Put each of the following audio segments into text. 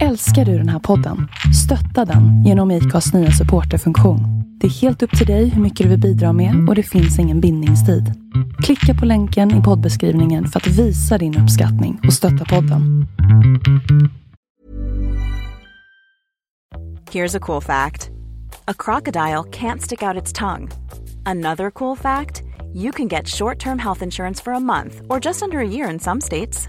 Älskar du den här podden? Stötta den genom IKAs nya supporterfunktion. Det är helt upp till dig hur mycket du vill bidra med och det finns ingen bindningstid. Klicka på länken i poddbeskrivningen för att visa din uppskattning och stötta podden. Here's a cool fact a crocodile can't stick out its tongue. Another cool fact you can get short term health insurance for a month or just under a year in some states.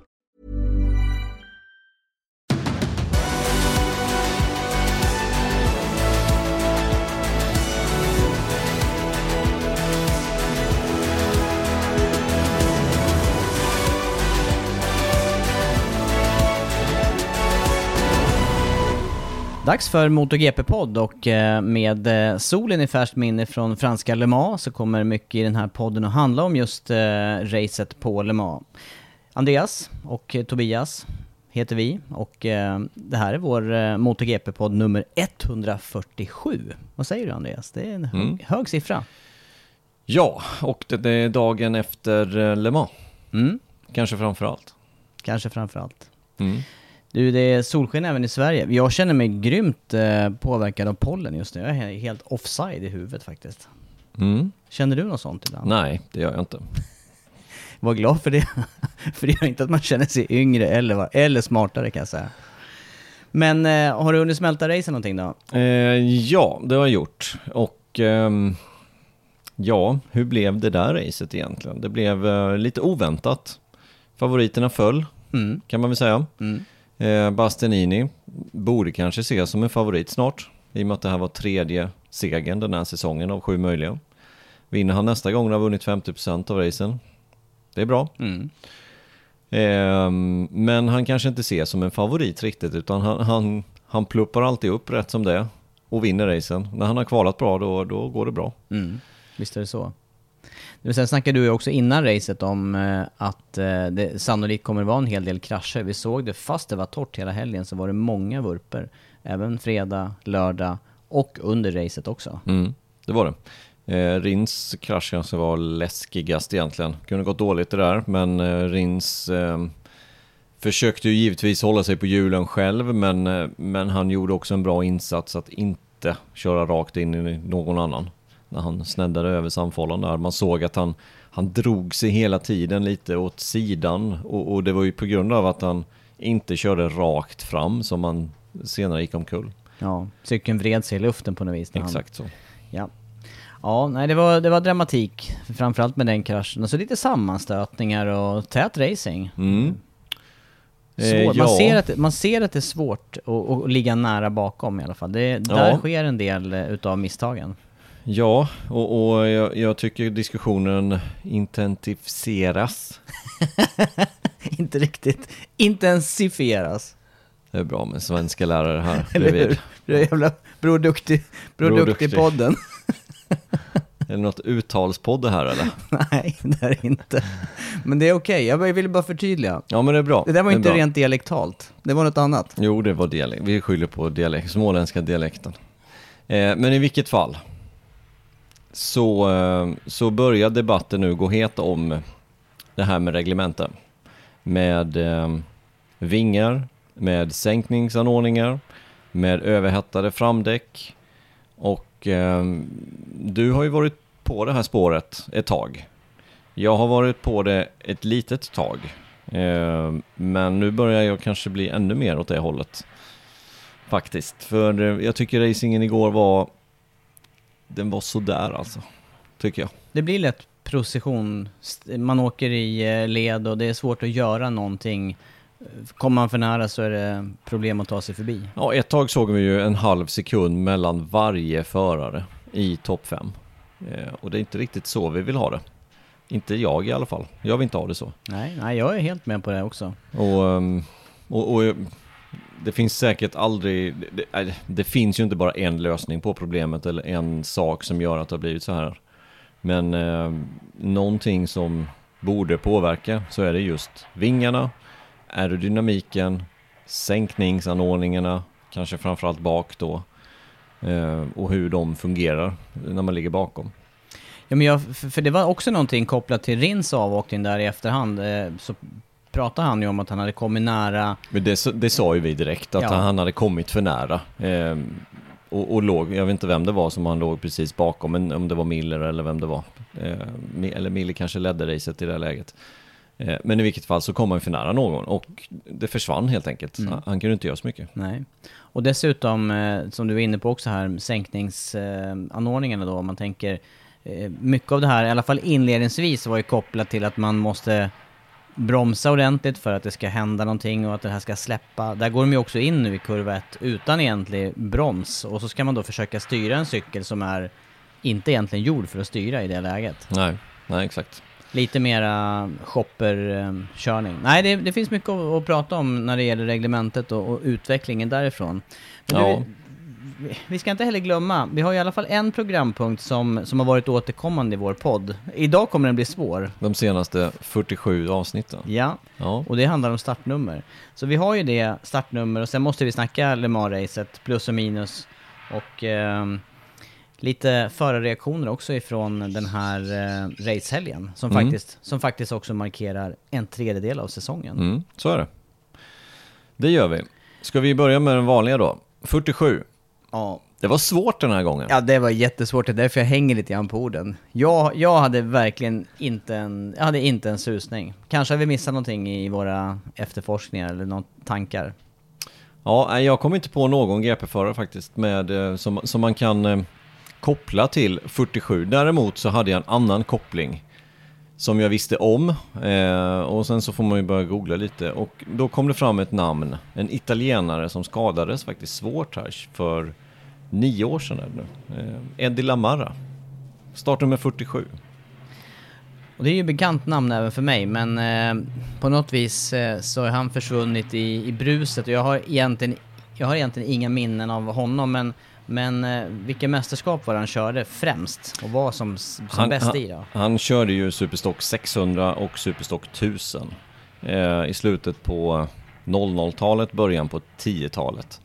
Dags för MotoGP-podd och eh, med eh, solen i färskt minne från franska Le Mans så kommer mycket i den här podden att handla om just eh, racet på Le Mans. Andreas och Tobias heter vi och det här är vår MotoGP-podd nummer 147. Vad säger du Andreas? Det är en hög, Mm. hög siffra. Ja, och det, är dagen efter Le Mans. Mm, Kanske framför allt. kanske framför allt. Mm. Du, det är solsken även i Sverige. Jag känner mig grymt eh, påverkad av pollen just nu. Jag är helt offside i huvudet faktiskt. Mm. Känner du något sånt ibland? Nej, det gör jag inte. Var glad för det. för det gör inte att man känner sig yngre eller, eller smartare kan jag säga. Men eh, har du hunnit smälta racen någonting då? Eh, ja, det har jag gjort. Och ehm, ja, hur blev det där racet egentligen? Det blev eh, lite oväntat. Favoriterna föll, Mm. kan man väl säga. Mm. Eh, Bastianini borde kanske ses som en favorit snart. I och med att det här var tredje segern den här säsongen av sju möjliga. Vinner han nästa gång har vunnit 50% av racen. Det är bra. Mm. Ehm, men han kanske inte ses som en favorit riktigt utan han, han, han pluppar alltid upp rätt som det och vinner racen. När han har kvalat bra då, då går det bra. Mm. Visst är det så. Men sen snackade du ju också innan racet om eh, att eh, det sannolikt kommer vara en hel del krascher. Vi såg det, fast det var torrt hela helgen så var det många vurper. Även fredag, lördag och under racet också. Mm, det var det. Eh, Rins krasch kanske var läskigast egentligen. Kunde gått dåligt det där men eh, Rins eh, försökte ju givetvis hålla sig på hjulen själv men, eh, men han gjorde också en bra insats att inte köra rakt in i någon annan. När han sneddade över samfållan där. Man såg att han, han drog sig hela tiden lite åt sidan och, och det var ju på grund av att han inte körde rakt fram som han senare gick omkull. Ja, cykeln vred sig i luften på något vis. när han- Exakt så. Ja. Ja, nej det var, det var dramatik. Framförallt med den kraschen. Och så lite sammanstötningar och tät racing. Mm. Eh, man, ja. ser att, man ser att det är svårt att, att ligga nära bakom i alla fall. Det, där Ja. sker en del eh, utav misstagen. Ja, och, och jag, jag tycker diskussionen intensifieras. Inte riktigt intensifieras. Det är bra med svenska lärare här Eller bredvid. hur? Du är jävla Bror Duktig, Bror Bror Duktig-podden. Är det något uttalspodd det här eller? nej, det är det inte. Men det är okej, jag ville bara förtydliga. Ja men det är bra. Det där var är inte bra. rent dialektalt. Det var något annat. Jo, det var dialekt. Vi skyller på dialekt, småländska dialekten. Eh, men i vilket fall så, eh, så börjar debatten nu gå het om det här med reglementen. Med eh, vingar, med sänkningsanordningar, med överhettade framdäck. Och eh, du har ju varit på det här spåret ett tag. Jag har varit på det ett litet tag. Eh, men nu börjar jag kanske bli ännu mer åt det hållet. Faktiskt. För eh, jag tycker racingen igår var... Den var sådär alltså. Tycker jag. Det blir lätt procession. Man åker i eh, led och det är svårt att göra någonting. Kommer man för nära så är det problem att ta sig förbi. Ja, ett tag såg vi ju en halv sekund mellan varje förare i topp 5. Eh, och det är inte riktigt så vi vill ha det. Inte jag i alla fall. Jag vill inte ha det så. Nej, nej jag är helt med på det också. Och, ehm, och, och det finns säkert aldrig, det, äh, det, finns ju inte bara en lösning på problemet eller en sak som gör att det har blivit så här. Men eh, någonting som borde påverka så är det just vingarna, aerodynamiken, sänkningsanordningarna, kanske framförallt bak då. Eh, och hur de fungerar när man ligger bakom. Ja, men jag, för för det var också någonting kopplat till Rins avåkning där i efterhand. eh, Så pratade han ju om att han hade kommit nära Men det, det sa ju vi direkt, att Ja. han hade kommit för nära. Eh, och, och låg, jag vet inte vem det var som han låg precis bakom, men om det var Miller eller vem det var. Eh, eller Miller kanske ledde racet i det läget. Eh, men i vilket fall så kom han för nära någon och det försvann helt enkelt. Mm. Han, han kunde inte göra så mycket. Nej. Och dessutom, eh, som du var inne på också här, sänkningsanordningarna då, om man tänker eh, mycket av det här, i alla fall inledningsvis, var ju kopplat till att man måste bromsa ordentligt för att det ska hända någonting och att det här ska släppa. Där går de ju också in nu i kurva 1 utan egentlig broms och så ska man då försöka styra en cykel som är inte egentligen gjord för att styra i det läget. Nej, nej exakt. Lite mera shopperkörning. Nej, det, det finns mycket att, att prata om när det gäller reglementet och, och utvecklingen därifrån. Men Ja. du, vi- ska inte heller glömma, vi har i alla fall en programpunkt som, som har varit återkommande i vår podd. Idag kommer den bli svår. De senaste 47 avsnitten. Ja, Ja, och det handlar om startnummer. Så vi har ju det startnummer och sen måste vi snacka Le Mans-racet, plus och minus. Och ehm, lite förarreaktioner också ifrån den här eh, racehelgen. Som, Mm. faktiskt, som faktiskt också markerar en tredjedel av säsongen. mm, så är det. Det gör vi. Ska vi börja med den vanliga då? 47. Ja. Det var svårt den här gången. ja, det var jättesvårt. Det är därför jag hänger lite grann på orden. Jag, jag hade verkligen inte en, jag hade inte en susning. Kanske har vi missat någonting i våra efterforskningar eller något tankar. Ja, jag kom inte på någon GP-förare faktiskt med, eh, som, som man kan eh, koppla till 47. Däremot så hade jag en annan koppling som jag visste om eh, och sen så får man ju börja googla lite och då kom det fram ett namn, en italienare som skadades faktiskt svårt här för nio år sedan är det nu. Eh, Eddie Lamarra, startnummer 47. Och det är ju bekant namn även för mig, men eh, på något vis eh, så har han försvunnit i, i bruset och jag har egentligen, jag har egentligen inga minnen av honom, men, men eh, vilka mästerskap var han körde främst och var som, som bäst han, i då? Han körde ju Superstock 600 och Superstock 1000 eh, i slutet på 00-talet, början på 10-talet.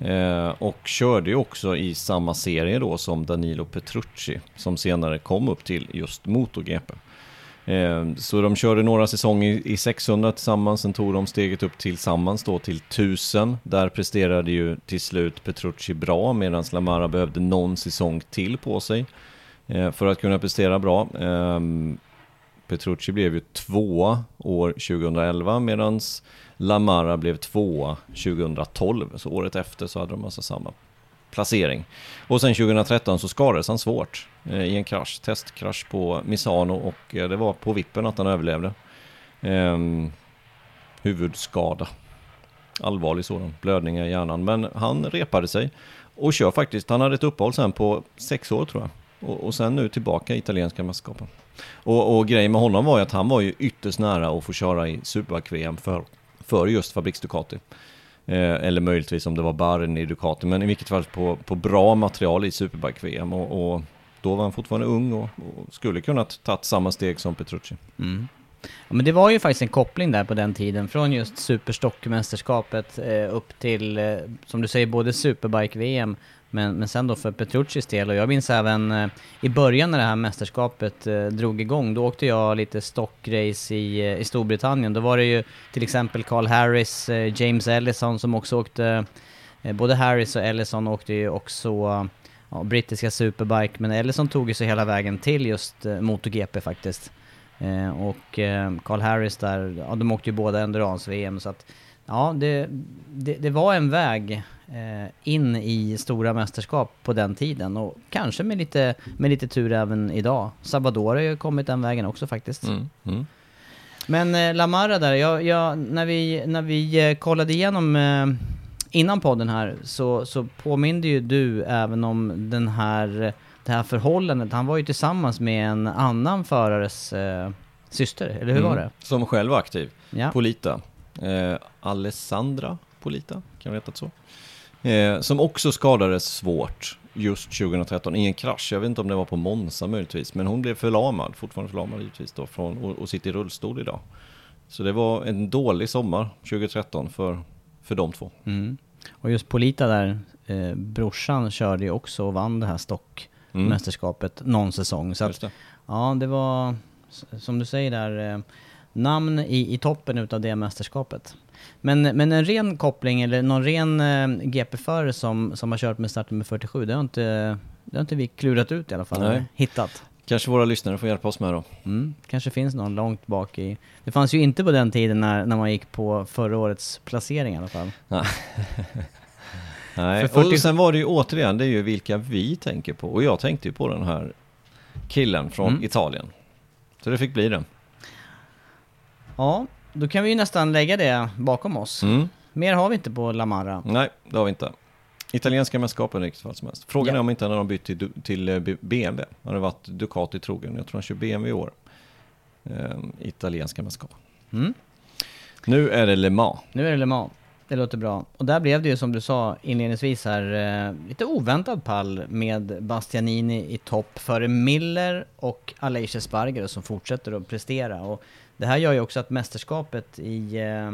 Eh, och körde ju också i samma serie då som Danilo Petrucci som senare kom upp till just MotoGP. Eh, så de körde några säsonger i 600 tillsammans, sen tog de steget upp tillsammans då till 1000. Där presterade ju till slut Petrucci bra medan Lamara behövde någon säsong till på sig eh, för att kunna prestera bra. Ehm, Petrucci blev ju tvåa år 2011 medans Lamara blev tvåa 2012. Så året efter så hade de alltså samma placering. Och sen 2013 så skadades han svårt eh, i en krasch, testkrasch på Misano och eh, det var på vippen att han överlevde. Ehm, huvudskada. Allvarlig sådan, blödningar i hjärnan. Men han repade sig och kör faktiskt, han hade ett uppehåll sen på sex år tror jag. Och, och sen nu tillbaka i italienska mästerskapen. Och, och grejen med honom var ju att han var ju ytterst nära att få köra i Superback-VM för, för just Fabriks Ducati. Eh, eller möjligtvis om det var Barren i Ducati, men i vilket fall på, på bra material i Superbike-VM. Och, och då var han fortfarande ung och, och skulle kunnat tagit samma steg som Petrucci. Mm. Ja, men det var ju faktiskt en koppling där på den tiden, från just Superstockmästerskapet eh, upp till, eh, som du säger, både Superbike-VM, men, men sen då för Petruccis del. Och jag minns även eh, i början när det här mästerskapet eh, drog igång, då åkte jag lite stockrace i, eh, i Storbritannien. Då var det ju till exempel Carl Harris, eh, James Ellison som också åkte, eh, både Harris och Ellison åkte ju också ja, brittiska Superbike, men Ellison tog ju sig hela vägen till just eh, MotoGP faktiskt. Eh, och eh, Carl Harris där, ja de åkte ju båda Endurance-VM så att ja, det, det, det var en väg eh, in i stora mästerskap på den tiden och kanske med lite, med lite tur även idag. Sabador har ju kommit den vägen också faktiskt. Mm. Mm. Men eh, Lamara där, jag, jag, när vi, när vi eh, kollade igenom eh, innan podden här så, så påminde ju du även om den här, det här förhållandet. Han var ju tillsammans med en annan förares eh, syster, eller hur var Mm. det? Som själv var aktiv. Ja. Polita. Eh, Alessandra Polita, kan vi heta så. Eh, som också skadades svårt just 2013 i en krasch. Jag vet inte om det var på Monza möjligtvis, men hon blev förlamad, fortfarande förlamad givetvis då, från, och, och sitter i rullstol idag. Så det var en dålig sommar 2013 för, för de två. Mm. Och just Polita där, eh, brorsan körde ju också och vann det här stockmästerskapet någon säsong. Så att, det. ja, det var som du säger där, eh, namn i, i toppen utav det mästerskapet. Men, men en ren koppling eller någon ren eh, GP-förare som, som har kört med startnummer 47, det har inte, det har inte vi klurat ut i alla fall. Nej. Hittat. Kanske våra lyssnare får hjälpa oss med då. Mm, kanske finns någon långt bak i... Det fanns ju inte på den tiden när, när man gick på förra årets placering i alla fall. Nej, För 40 och sen var det ju återigen, det är ju vilka vi tänker på. Och jag tänkte ju på den här killen från Mm. Italien. Så det fick bli det. Ja, då kan vi ju nästan lägga det bakom oss. Mm. Mer har vi inte på Lamara. Nej, det har vi inte. Italienska mästerskapen i vilket fall som helst. Frågan Ja. är om inte han har bytt till, till eh, BMW. Han har varit Ducati trogen. Jag tror han kör BMW i år. Ehm, italienska mästerskap. Mm. Nu är det Le Mans. Nu är det Le Mans. Det låter bra. Och där blev det ju som du sa inledningsvis här, eh, lite oväntad pall med Bastianini i topp före Miller och Aleix Sparger som fortsätter att prestera. Och det här gör ju också att mästerskapet i eh,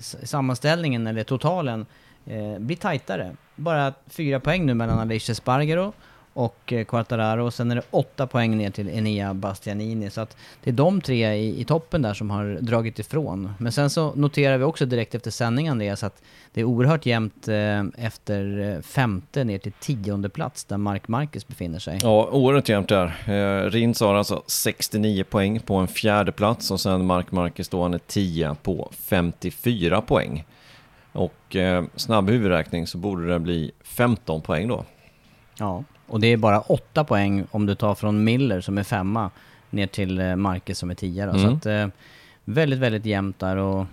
sammanställningen, eller totalen, eh, blir tajtare. Bara fyra poäng nu mellan Aleix Spargero och eh, Quartararo och sen är det åtta poäng ner till Enea Bastianini. Så att det är de tre i, i toppen där som har dragit ifrån. Men sen så noterar vi också direkt efter sändningen så att det är oerhört jämnt eh, efter eh, femte ner till tionde plats där Mark Marquez befinner sig. Ja, oerhört jämnt där. Eh, Rins har alltså 69 poäng på en fjärde plats och sen Mark Marquez då han är 10 på 54 poäng. Och eh, snabb huvudräkning så borde det bli 15 poäng då. Ja, och det är bara åtta poäng om du tar från Miller som är femma ner till eh, Marquez som är tia då. Så Mm. att eh, väldigt, väldigt jämnt där och...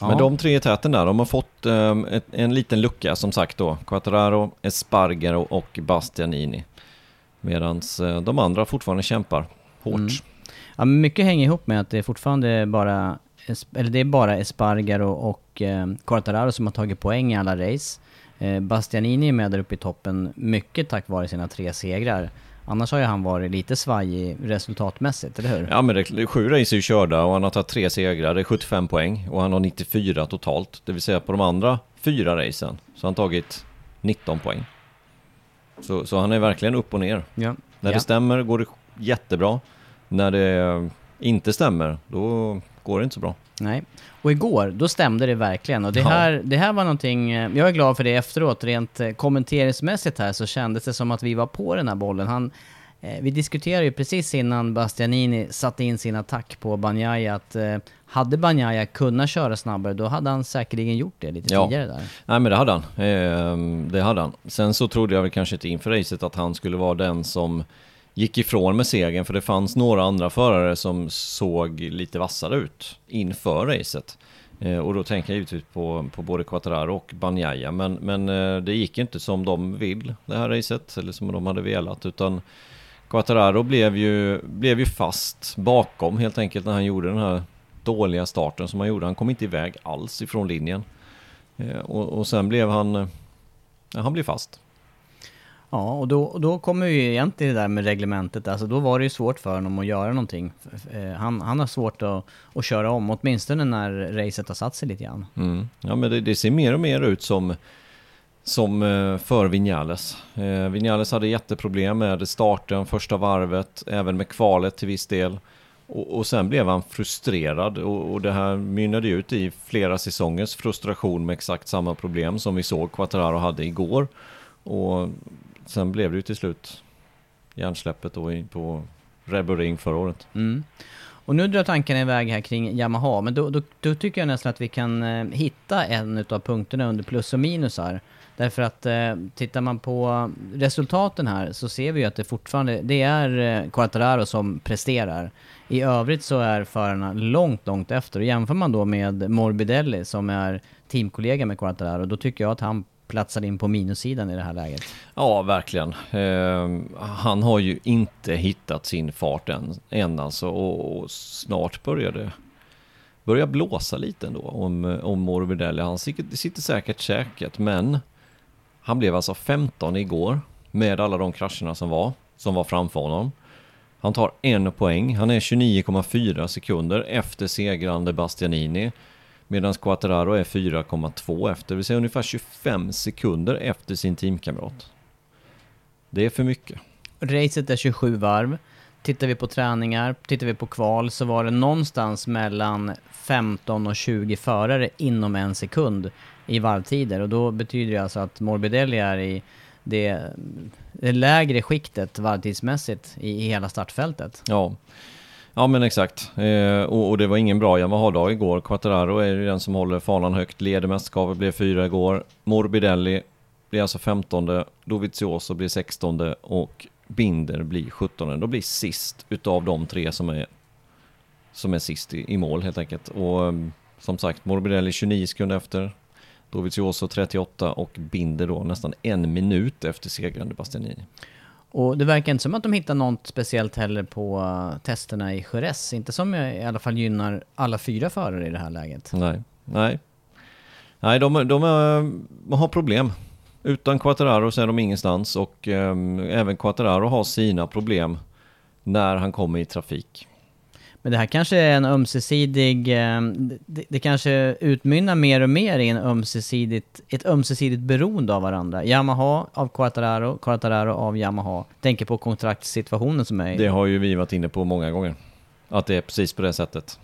Ja, Men de tre i täten där, de har fått eh, ett, en liten lucka som sagt då. Quattararo, Espargaro och Bastianini. Medan eh, de andra fortfarande kämpar hårt. Mm. Ja, mycket hänger ihop med att det är fortfarande bara, eller det är bara Espargaro och eh, Quartararo som har tagit poäng i alla race. Eh, Bastianini är med där uppe i toppen mycket tack vare sina tre segrar. Annars har ju han varit lite svajig resultatmässigt, eller hur? Ja men det, det, sju race är ju körda och han har tagit tre segrar, det är 75 poäng och han har 94 totalt. Det vill säga på de andra fyra racen så har han tagit 19 poäng. Så, så han är verkligen upp och ner. Ja. När Ja. det stämmer går det jättebra. När det inte stämmer, då går det inte så bra. Nej. Och igår, då stämde det verkligen. Och det Ja. här, det här var någonting, eh, jag är glad för det efteråt, rent eh, kommenteringsmässigt här så kändes det som att vi var på den här bollen. Han, eh, vi diskuterade ju precis innan Bastianini satte in sin attack på Banjaya att eh, hade Banjaya kunnat köra snabbare då hade han säkerligen gjort det lite Ja. tidigare där. Nej men det hade han. Ehm, det hade han. Sen så trodde jag väl kanske inte inför racet att han skulle vara den som gick ifrån med segern för det fanns några andra förare som såg lite vassare ut inför racet. Eh, och då tänker jag givetvis på, på både Quattararo och Banjaya men, men eh, det gick inte som de vill det här racet eller som de hade velat utan Quattararo blev ju, blev ju fast bakom helt enkelt när han gjorde den här dåliga starten som han gjorde. Han kom inte iväg alls ifrån linjen. Eh, och, och sen blev han... Ja, han blev fast. Ja, och då, då kommer ju egentligen det där med reglementet, alltså då var det ju svårt för honom att göra någonting. Eh, han, han har svårt att, att köra om, åtminstone när racet har satt sig lite grann. Mm. Ja, men det, det ser mer och mer ut som, som eh, för Vinales. Eh, Vinales hade jätteproblem med starten, första varvet, även med kvalet till viss del. Och, och sen blev han frustrerad och, och det här mynnade ut i flera säsongers frustration med exakt samma problem som vi såg Quattararo hade igår. Och sen blev det ju till slut hjärnsläppet då på Rebel Ring förra året. Mm. Och nu drar tankarna iväg här kring Yamaha, men då, då, då tycker jag nästan att vi kan eh, hitta en utav punkterna under plus och minusar. Därför att eh, tittar man på resultaten här så ser vi ju att det fortfarande, det är eh, Quartararo som presterar. I övrigt så är förarna långt, långt efter. Och jämför man då med Morbidelli som är teamkollega med Quartararo, då tycker jag att han platsar in på minussidan i det här läget. Ja, verkligen. Eh, han har ju inte hittat sin fart än, än alltså och, och snart börjar det börja blåsa lite ändå om, om Morbidelli. Han sitter, sitter säkert säkert, men han blev alltså 15 igår med alla de krascherna som var, som var framför honom. Han tar en poäng, han är 29,4 sekunder efter segrande Bastianini. Medan Quattararo är 4,2 efter, det vill säga ungefär 25 sekunder efter sin teamkamrat. Det är för mycket. Racet är 27 varv. Tittar vi på träningar, tittar vi på kval så var det någonstans mellan 15 och 20 förare inom en sekund i varvtider och då betyder det alltså att Morbidelli är i det, det lägre skiktet varvtidsmässigt i hela startfältet. Ja, ja men exakt. Eh, och, och, det var ingen bra Yamaha-dag igår. Quattararo är ju den som håller fanan högt, leder mästerskapet, blev fyra igår. Morbidelli blir alltså femtonde, Dovizioso blir sextonde och Binder blir sjuttonde. Då blir sist utav de tre som är, som är sist i, i mål helt enkelt. Och eh, som sagt, Morbidelli 29 sekunder efter, Dovizioso 38 och Binder då nästan en minut efter segrande Bastianini. Och det verkar inte som att de hittar något speciellt heller på eh, testerna i Jerez. Inte som eh, i alla fall gynnar alla fyra förare i det här läget. Nej, nej. Nej, de, de, de har problem. Utan Quattararo så är de ingenstans och eh, även Quattararo har sina problem när han kommer i trafik. Men det här kanske är en ömsesidig... Eh, det, det, kanske utmynnar mer och mer i en ömsesidigt, ett ömsesidigt beroende av varandra. Yamaha av Quartararo, Quartararo av Yamaha. Tänker på kontraktssituationen som är Det har ju vi varit inne på många gånger. Att det är precis på det sättet.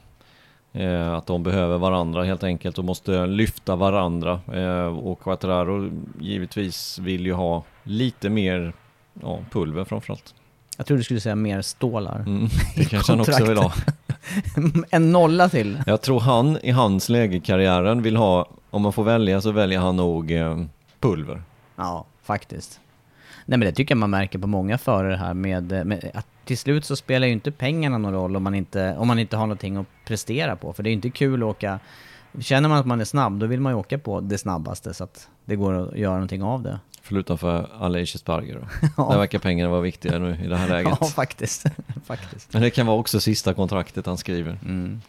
Eh, att de behöver varandra helt enkelt och måste lyfta varandra. Eh, och Quattararo givetvis vill ju ha lite mer ja, pulver framförallt. Jag tror du skulle säga mer stålar. Mm, det kanske han också vill ha. en nolla till. Jag tror han i hans läge i karriären vill ha, om man får välja så väljer han nog eh, pulver. Ja, faktiskt. Nej men det tycker jag man märker på många förare här med, med, att till slut så spelar ju inte pengarna någon roll om man inte, om man inte har någonting att prestera på. För det är ju inte kul att åka, känner man att man är snabb då vill man ju åka på det snabbaste så att det går att göra någonting av det. Förutom för Aleix Esparger då. ja. Där verkar pengarna vara viktiga nu i det här läget. Ja, faktiskt. faktiskt. Men det kan vara också sista kontraktet han skriver. Mm.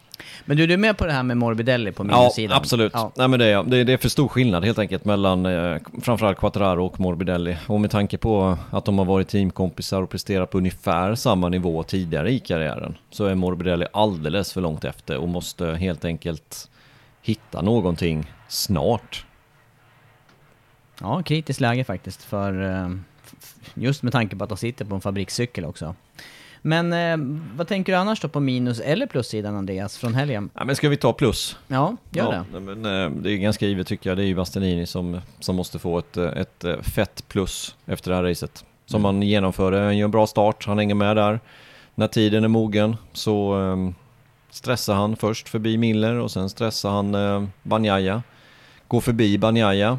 Men du, du är med på det här med Morbidelli på minussidan? Ja, absolut. Ja. Nej, men det, är, det, det är för stor skillnad helt enkelt mellan eh, framförallt Quattararo och Morbidelli. Och med tanke på att de har varit teamkompisar och presterat på ungefär samma nivå tidigare i karriären så är Morbidelli alldeles för långt efter och måste helt enkelt hitta någonting snart. Ja, kritiskt läge faktiskt för eh, just med tanke på att de sitter på en fabrikscykel också. Men eh, vad tänker du annars då på minus eller plussidan Andreas från helgen? Ja, men ska vi ta plus? Ja, gör ja, det. Men, eh, det är ganska givet tycker jag. Det är ju Bastianini som, som måste få ett, ett fett plus efter det här racet. Som mm. han genomförde. Han gör en bra start, han hänger med där. När tiden är mogen så stressar han först förbi Miller och sen stressar han eh, Banjaya. Går förbi Banjaya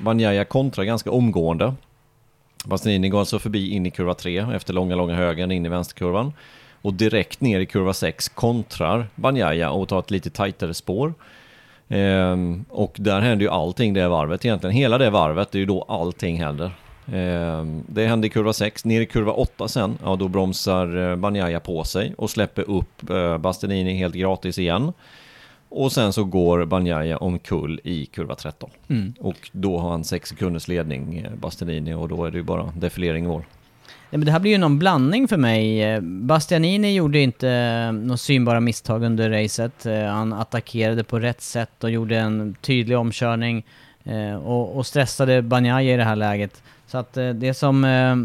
Banjaya kontrar ganska omgående. Bastianini går alltså förbi in i kurva 3 efter långa, långa högen in i vänsterkurvan. Och direkt ner i kurva 6 kontrar Banjaya och tar ett lite tajtare spår. Ehm, och där händer ju allting det varvet egentligen. Hela det varvet, det är ju då allting händer. Ehm, det händer i kurva 6, ner i kurva 8 sen, ja då bromsar eh, Banjaya på sig och släpper upp eh, Bastianini helt gratis igen. Och sen så går Banjaya omkull i kurva 13. Mm. Och då har han 6 sekunders ledning, eh, Bastianini, och då är det ju bara defilering i mål. Ja, men det här blir ju någon blandning för mig. Bastianini gjorde inte några synbara misstag under racet. Han attackerade på rätt sätt och gjorde en tydlig omkörning och, och stressade Banjaya i det här läget. Så att eh, det som, eh,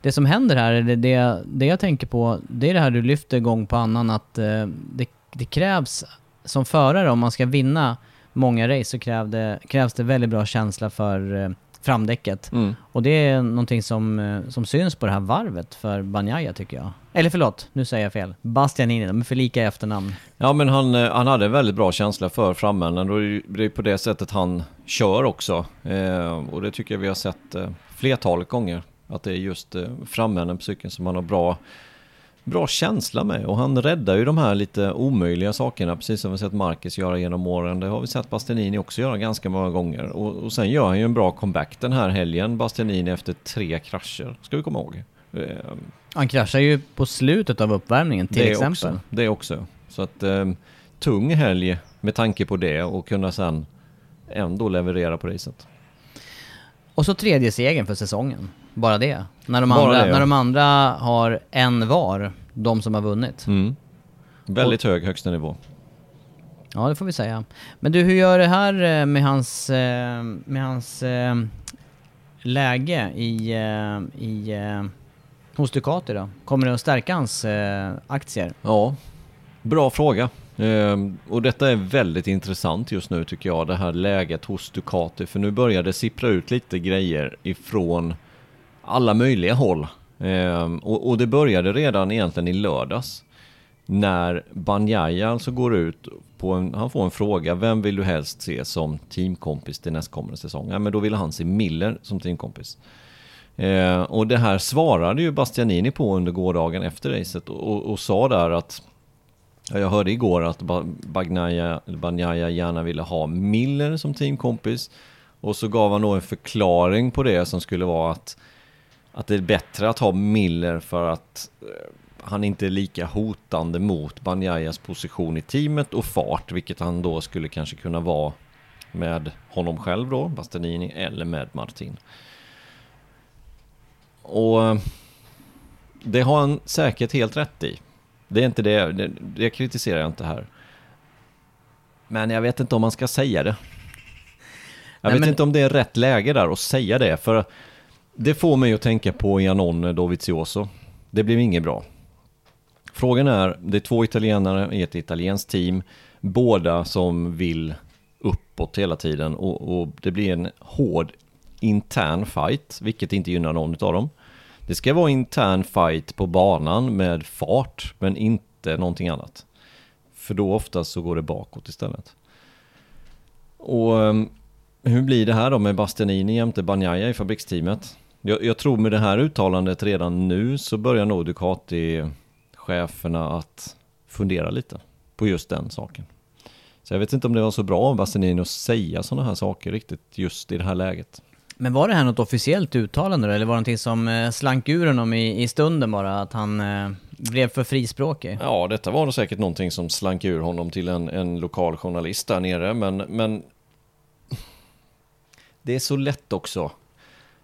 det som händer här, det, det, det jag tänker på, det är det här du lyfter gång på annan att eh, det, det krävs som förare, om man ska vinna många race, så krävde, krävs det väldigt bra känsla för, framdäcket. Mm. Och det är någonting som, eh, som syns på det här varvet för Banjaya tycker jag. Eller förlåt, nu säger jag fel. Bastianini, de är för lika i efternamn. Ja men han, eh, han hade en väldigt bra känsla för framänden och det är på det sättet han kör också. Eh, och det tycker jag vi har sett eh, flertalet gånger. Att det är just eh, framänden på cykeln som han har bra, bra känsla med. Och han räddar ju de här lite omöjliga sakerna, precis som vi sett Marcus göra genom åren. Det har vi sett Bastianini också göra ganska många gånger. Och, och sen gör han ju en bra comeback den här helgen, Bastianini efter tre krascher, ska vi komma ihåg. Eh, Han kraschar ju på slutet av uppvärmningen till det exempel. Också, det också. Så att eh, tung helg med tanke på det och kunna sen ändå leverera på racet. Och så tredje segern för säsongen. Bara det. När de, Bara andra, det, ja. när de andra har en var, de som har vunnit. Mm. Väldigt hög högsta nivå. Ja, det får vi säga. Men du, hur gör det här eh, med hans, eh, med hans eh, läge i, i, hos Ducati då? Kommer det att stärka hans aktier? Ja, bra fråga. Ehm, och detta är väldigt intressant just nu tycker jag, det här läget hos Ducati. För nu börjar det sippra ut lite grejer ifrån alla möjliga håll. Ehm, och, och det började redan egentligen i lördags. När Banjaya alltså går ut på en, han får en fråga, vem vill du helst se som teamkompis till nästkommande säsong? Ja, men då ville han se Miller som teamkompis. Eh, och det här svarade ju Bastianini på under gårdagen efter racet och, och, och sa där att jag hörde igår att Bagnaia, Banjaya gärna ville ha Miller som teamkompis och så gav han då en förklaring på det som skulle vara att, att det är bättre att ha Miller för att eh, han inte är lika hotande mot Banjayas position i teamet och fart, vilket han då skulle kanske kunna vara med honom själv då, Bastianini, eller med Martin. Och eh, det har han säkert helt rätt i. Det är inte det, det, det kritiserar jag inte här. Men jag vet inte om man ska säga det. Jag Nej, vet men- inte om det är rätt läge där att säga det, för det får mig att tänka på Janone Dovizioso. Det blev inget bra. Frågan är, det är två italienare i ett italienskt team, båda som vill uppåt hela tiden och, och det blir en hård intern fight, vilket inte gynnar någon av dem. Det ska vara intern fight på banan med fart, men inte någonting annat. För då oftast så går det bakåt istället. Och ehm, hur blir det här då med Bastianini jämte Banjaya i fabriksteamet? Jag, jag tror med det här uttalandet redan nu så börjar nog Ducati-cheferna att fundera lite på just den saken. Så jag vet inte om det var så bra av Bastianini att säga sådana här saker riktigt just i det här läget. Men var det här något officiellt uttalande då, eller var det någonting som eh, slank ur honom i, i stunden bara? Att han eh, blev för frispråkig? Ja, detta var nog säkert någonting som slank ur honom till en, en lokal journalist där nere, men, men det är så lätt också.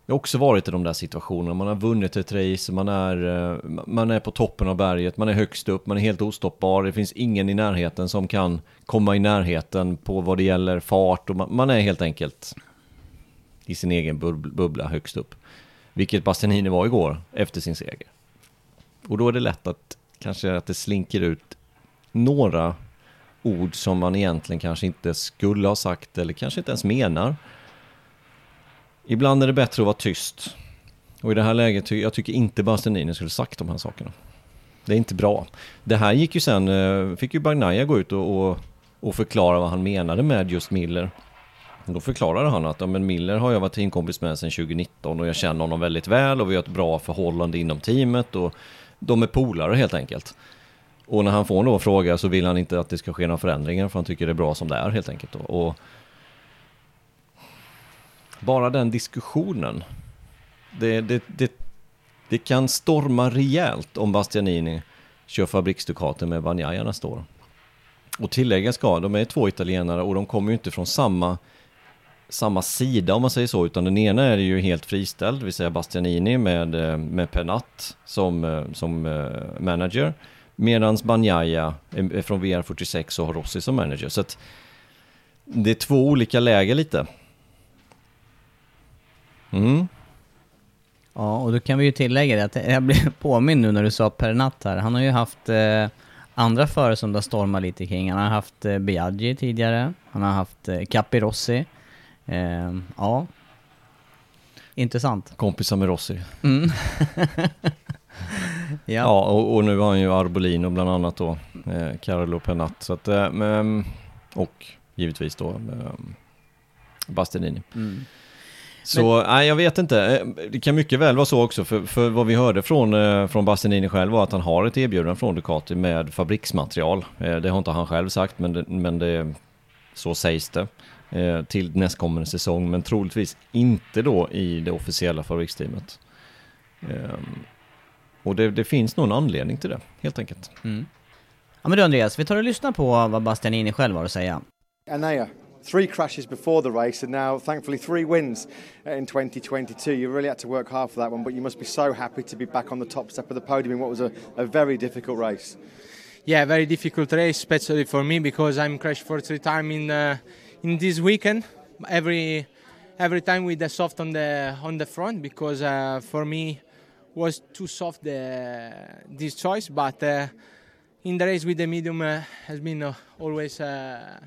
Jag har också varit i de där situationerna, man har vunnit ett race, man är, eh, man är på toppen av berget, man är högst upp, man är helt ostoppbar, det finns ingen i närheten som kan komma i närheten på vad det gäller fart och man, man är helt enkelt i sin egen bubbla högst upp. Vilket Bastianini var igår efter sin seger. Och då är det lätt att kanske att det slinker ut några ord som man egentligen kanske inte skulle ha sagt eller kanske inte ens menar. Ibland är det bättre att vara tyst. Och i det här läget, jag tycker inte Bastianini skulle sagt de här sakerna. Det är inte bra. Det här gick ju sen, eh, fick ju Bagnaia gå ut och, och, och förklara vad han menade med just Miller. Då förklarade han att ja, men Miller har jag varit teamkompis med sedan 2019 och jag känner honom väldigt väl och vi har ett bra förhållande inom teamet och de är polare helt enkelt. Och när han får då en fråga så vill han inte att det ska ske några förändringar för han tycker det är bra som det är helt enkelt. Och bara den diskussionen, det, det, det, det kan storma rejält om Bastianini kör fabriksdukaten med Banjaya nästa år. Och tillägga ska, de är två italienare och de kommer ju inte från samma samma sida om man säger så, utan den ena är ju helt friställd, det vill säga Bastianini med, eh, med Penat som, eh, som eh, manager, medan Banjaya är är från VR46 och har Rossi som manager. Så att det är två olika läger lite. Mm. Ja, och då kan vi ju tillägga det att jag blev påminn nu när du sa Pernat här. Han har ju haft eh, andra förare som det har stormat lite kring. Han har haft eh, Biaggi tidigare. Han har haft eh, Capirossi. Eh, ja. Intressant. Kompisar med Rossi. Mm. Ja, ja. och, och nu har han ju Arbolino bland annat då, eh, Carlo Pennat. Så att, eh, och givetvis då eh, Bastianini. Mm. Så nej, jag vet inte. Eh, Det kan mycket väl vara så också, för, för vad vi hörde från, eh, från Bastianini själv var att han har ett erbjudande från Ducati med fabriksmaterial. Eh, Det har inte han själv sagt, men det, men det så sägs det. Till nästkommande säsong, men troligtvis inte då i det officiella fabriksteamet. Ehm, Och det, det finns nog en anledning till det, helt enkelt. Mm. Ja men du Andreas, vi tar och lyssnar på vad Bastianini själv har att säga. Anaya, three crashes before the race and now thankfully three wins in 2022. You really had to work hard for that one, but you must be so happy to be back on the top step of the podium in what was a, a very difficult race. Yeah, very difficult race, especially for me because I'm crashed for three times in uh, in this weekend. Every every time with the soft on the on the front because uh, for me was too soft the this choice, but uh, in the race with the medium uh, has been uh, always uh,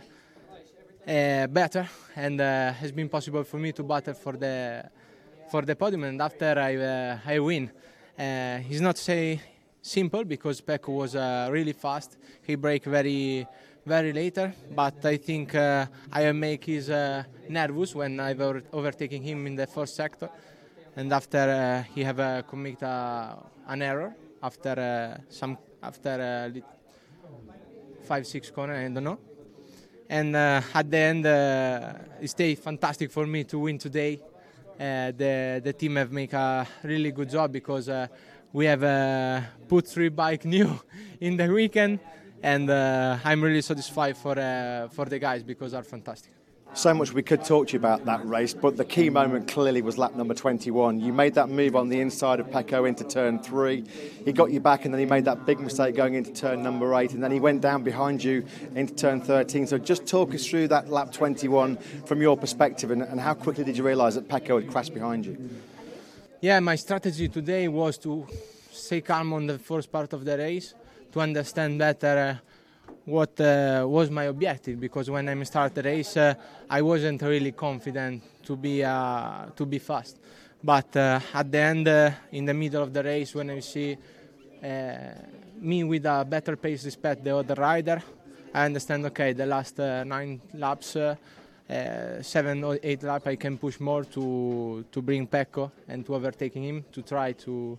uh, better and uh, has been possible for me to battle for the for the podium and after I uh, I win. Uh, it's not say simple because Pecco was uh, really fast. He break very very later, but I think uh, I make his nervous when I were overtaking him in the first sector, and after he have commit an error after some after five six corner I don't know, and uh, at the end uh, it stayed fantastic for me to win today. Uh, the the team have make a really good job because we have put three bike new in the weekend, and I'm really satisfied for for the guys because they're fantastic. So much we could talk to you about that race, but the key moment clearly was lap number 21. You made that move on the inside of Pecco into turn three. He got you back, and then he made that big mistake going into turn number eight, and then he went down behind you into turn 13. So just talk us through that lap 21 from your perspective, and, and how quickly did you realise that Pecco had crashed behind you? Yeah, my strategy today was to stay calm on the first part of the race to understand better uh, what uh, was my objective because when I started the race uh, I wasn't really confident to be uh, to be fast. But uh, at the end uh, in the middle of the race when I see uh, me with a better pace respect the other rider I understand okay the last nine laps seven or eight laps I can push more to to bring Pecco and to overtaking him to try to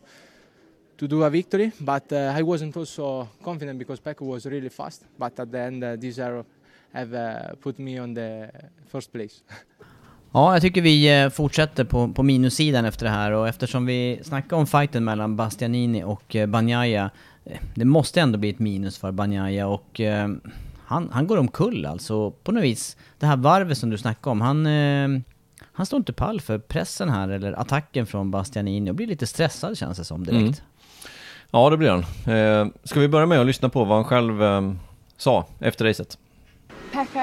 to do a victory. But uh, I wasn't also confident because Pecco was really fast. But at the end, uh, this arrow have uh, put me on the first place. Ja, jag tycker vi eh, fortsätter på, på minussidan efter det här och eftersom vi snackar om fighten mellan Bastianini och eh, Bagnaia, eh, det måste ändå bli ett minus för Bagnaia och eh, han, han går omkull alltså på något vis. Det här varvet som du snackade om, han, eh, han står inte pall för pressen här eller attacken från Bastianini och blir lite stressad känns det som direkt. Mm. Ja, det blir han. Eh, ska vi börja med att lyssna på vad han själv eh, sa efter racet? Pecco,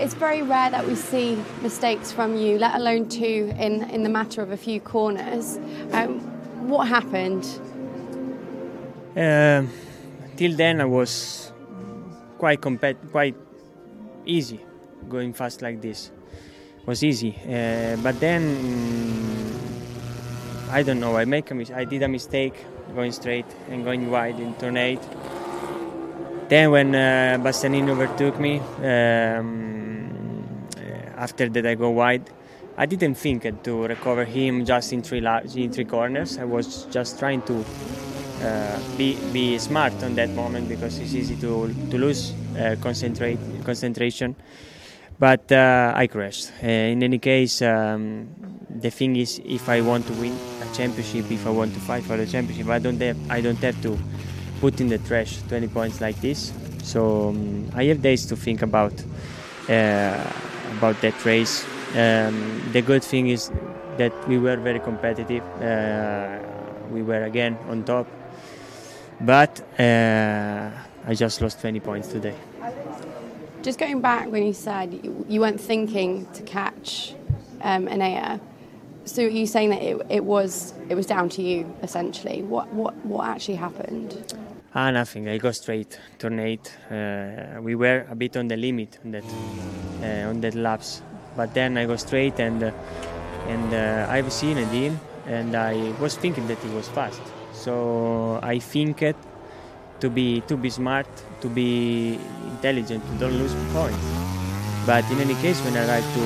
it's very rare that we see mistakes from you, let alone two in, in the matter of a few corners. Um, what happened? Uh, till then, I was quite compet- quite easy going fast like this. Was easy, uh, but then mm, I don't know. I make a mis- I did a mistake going straight and going wide in turn eight. Then when uh, Bastianini overtook me, um, uh, after that I go wide. I didn't think to recover him just in three la- in three corners. I was just trying to uh, be be smart on that moment because it's easy to to lose uh, concentrate concentration. But uh, I crashed. Uh, in any case, um, the thing is, if I want to win a championship, if I want to fight for the championship, I don't have I don't have to put in the trash 20 points like this. So um, I have days to think about uh, about that race. Um, the good thing is that we were very competitive. Uh, we were again on top, but uh, I just lost 20 points today. Just going back when you said you, weren't thinking to catch um, Anea, so you saying that it, it was it was down to you essentially. What what what actually happened? Ah, nothing. I go straight, turn eight. Uh, we were a bit on the limit on that uh, on that laps, but then I go straight and uh, and uh, I've seen a deal, and I was thinking that it was fast. So I think it to be to be smart, to be intelligent, to don't lose points. But in any case, when I arrived to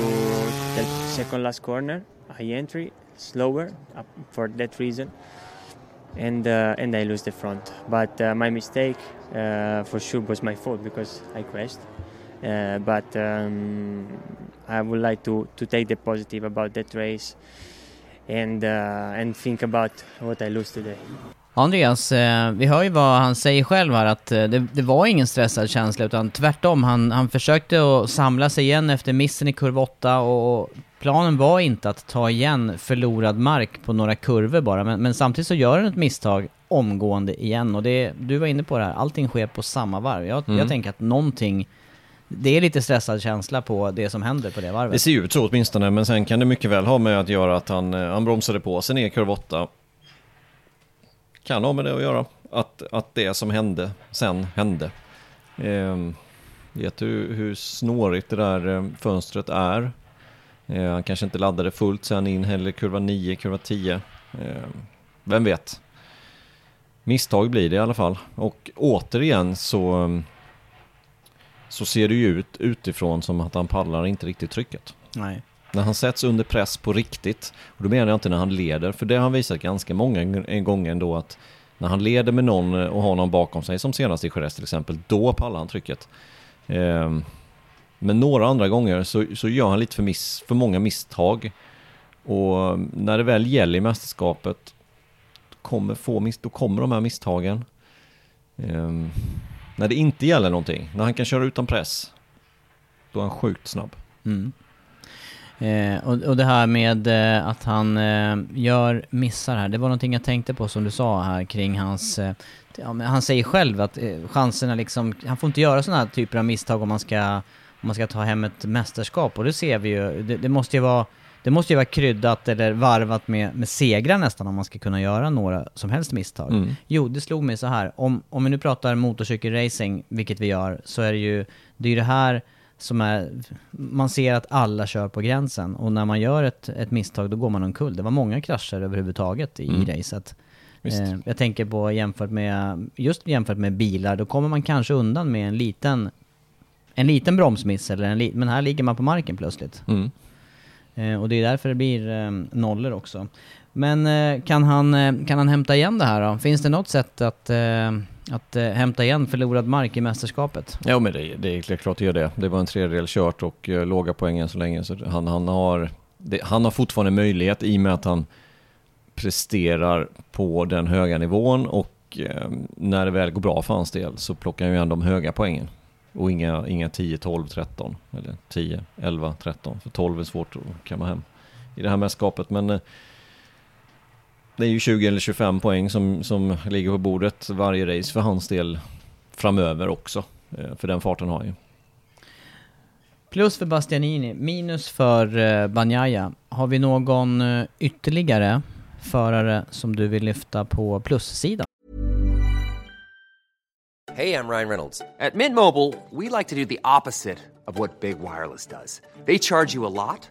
the second last corner, I entry slower uh, for that reason, and uh, and I lose the front. But uh, my mistake uh, for sure was my fault because I crashed. Uh, but um, I would like to, to take the positive about that race and uh, and think about what I lose today. Andreas, eh, vi hör ju vad han säger själv här att eh, det, det var ingen stressad känsla utan tvärtom. Han, han försökte att samla sig igen efter missen i kurva 8 och planen var inte att ta igen förlorad mark på några kurvor bara. Men, men samtidigt så gör han ett misstag omgående igen och det, du var inne på det här, allting sker på samma varv. Jag, Mm. jag tänker att någonting det är lite stressad känsla på det som händer på det varvet. Det ser ju ut så åtminstone, men sen kan det mycket väl ha med att göra att han, eh, han bromsade på sig ner i kurva 8. Kan ha med det att göra. Att, att det som hände sen hände. Eh, vet du hur snårigt det där ehm, fönstret är? Eh, han kanske inte laddade fullt sen in heller, kurva 9, kurva 10. Eh, vem vet? Misstag blir det i alla fall. Och återigen så, ehm, så ser det ju ut utifrån som att han pallar inte riktigt trycket. Nej. När han sätts under press på riktigt, och då menar jag inte när han leder, för det har han visat ganska många gånger ändå att när han leder med någon eh, och har någon bakom sig, som senast i Jerez till exempel, då pallar han trycket. Ehm, men några andra gånger så, så gör han lite för, miss, för många misstag. Och mm, när det väl gäller i mästerskapet, kommer få miss, då kommer de här misstagen. Ehm, när det inte gäller någonting, när han kan köra utan press, då är han sjukt snabb. Mm. Eh, och, och det här med eh, att han eh, gör missar här, det var någonting jag tänkte på som du sa här kring hans... Eh, ja, han säger själv att eh, chanserna liksom, han får inte göra sådana här typer av misstag om man ska, om man ska ta hem ett mästerskap och det ser vi ju, det, det måste ju vara det måste ju vara kryddat eller varvat med, med segrar nästan om man ska kunna göra några som helst misstag. Mm. Jo, det slog mig så här. Om, om vi nu pratar motorcykelracing, vilket vi gör, så är det ju det, är det här som är... Man ser att alla kör på gränsen och när man gör ett, ett misstag då går man omkull. Det var många krascher överhuvudtaget i Mm. racet. Eh, jag tänker på jämfört med, just jämfört med bilar, då kommer man kanske undan med en liten, en liten bromsmiss eller en li, men här ligger man på marken plötsligt. Mm. Eh, och det är därför det blir eh, nollor också. Men eh, kan, han, eh, kan han hämta igen det här då? Finns det något sätt att, eh, att eh, hämta igen förlorad mark i mästerskapet? Ja men det, det är klart det gör det. Det var en tredjedel kört och eh, låga poäng än så länge. Så han, han, har, det, han har fortfarande möjlighet i och med att han presterar på den höga nivån och eh, när det väl går bra för hans del så plockar han ju igen de höga poängen. Och inga, inga 10, 12, 13 eller 10, 11, 13. För 12 är svårt att kamma hem i det här mästerskapet. Men eh, det är ju 20 eller 25 poäng som, som ligger på bordet varje race för hans del framöver också. Eh, För den farten har ju. Plus för Bastianini, minus för eh, Bagnaia. Har vi någon eh, ytterligare förare som du vill lyfta på plussidan? Hey, I'm Ryan Reynolds. At Mint Mobile, we like to do the opposite of what Big Wireless does. They charge you a lot,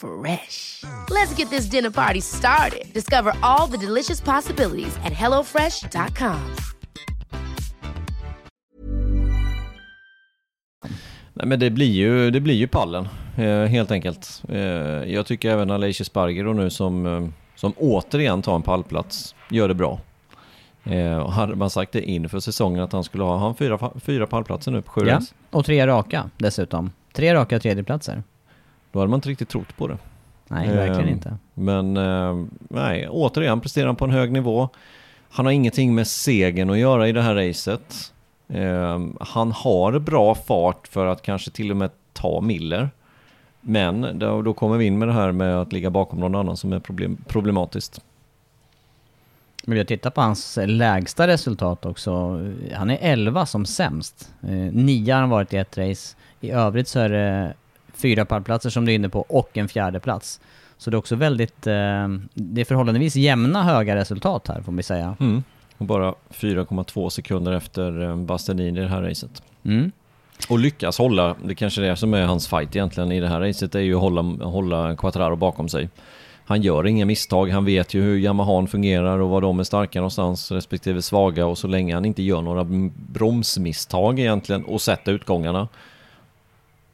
Fresh. Let's get this dinner party started. Discover all the delicious possibilities at hellofresh.com. Nej men det blir ju, det blir ju pallen, eh, helt enkelt. Eh, jag tycker även Alicia Spargero nu som, eh, som återigen tar en pallplats, gör det bra. Eh, och hade man sagt det inför säsongen att han skulle ha, han fyra, fyra pallplatser nu på sju Ja, och tre raka dessutom. Tre raka tredjeplatser. Då hade man inte riktigt trott på det. Nej, verkligen Eh, inte. Men eh, nej, återigen presterar han på en hög nivå. Han har ingenting med segern att göra i det här racet. Eh, han har bra fart för att kanske till och med ta Miller. Men då, då kommer vi in med det här med att ligga bakom någon annan som är problem, problematiskt. Men jag tittar på hans lägsta resultat också. Han är 11 som sämst. Eh, Nio har han varit i ett race. I övrigt så är det fyra pallplatser som du är inne på och en fjärde plats. Så det är också väldigt, eh, det är förhållandevis jämna höga resultat här får vi säga. Mm. Och bara 4,2 sekunder efter eh, Bastianini i det här racet. Mm. Och lyckas hålla, det kanske är det som är hans fight egentligen i det här racet, är ju att hålla, hålla Quattraro bakom sig. Han gör inga misstag, han vet ju hur Yamahan fungerar och vad de är starka någonstans respektive svaga och så länge han inte gör några bromsmisstag egentligen och sätter utgångarna,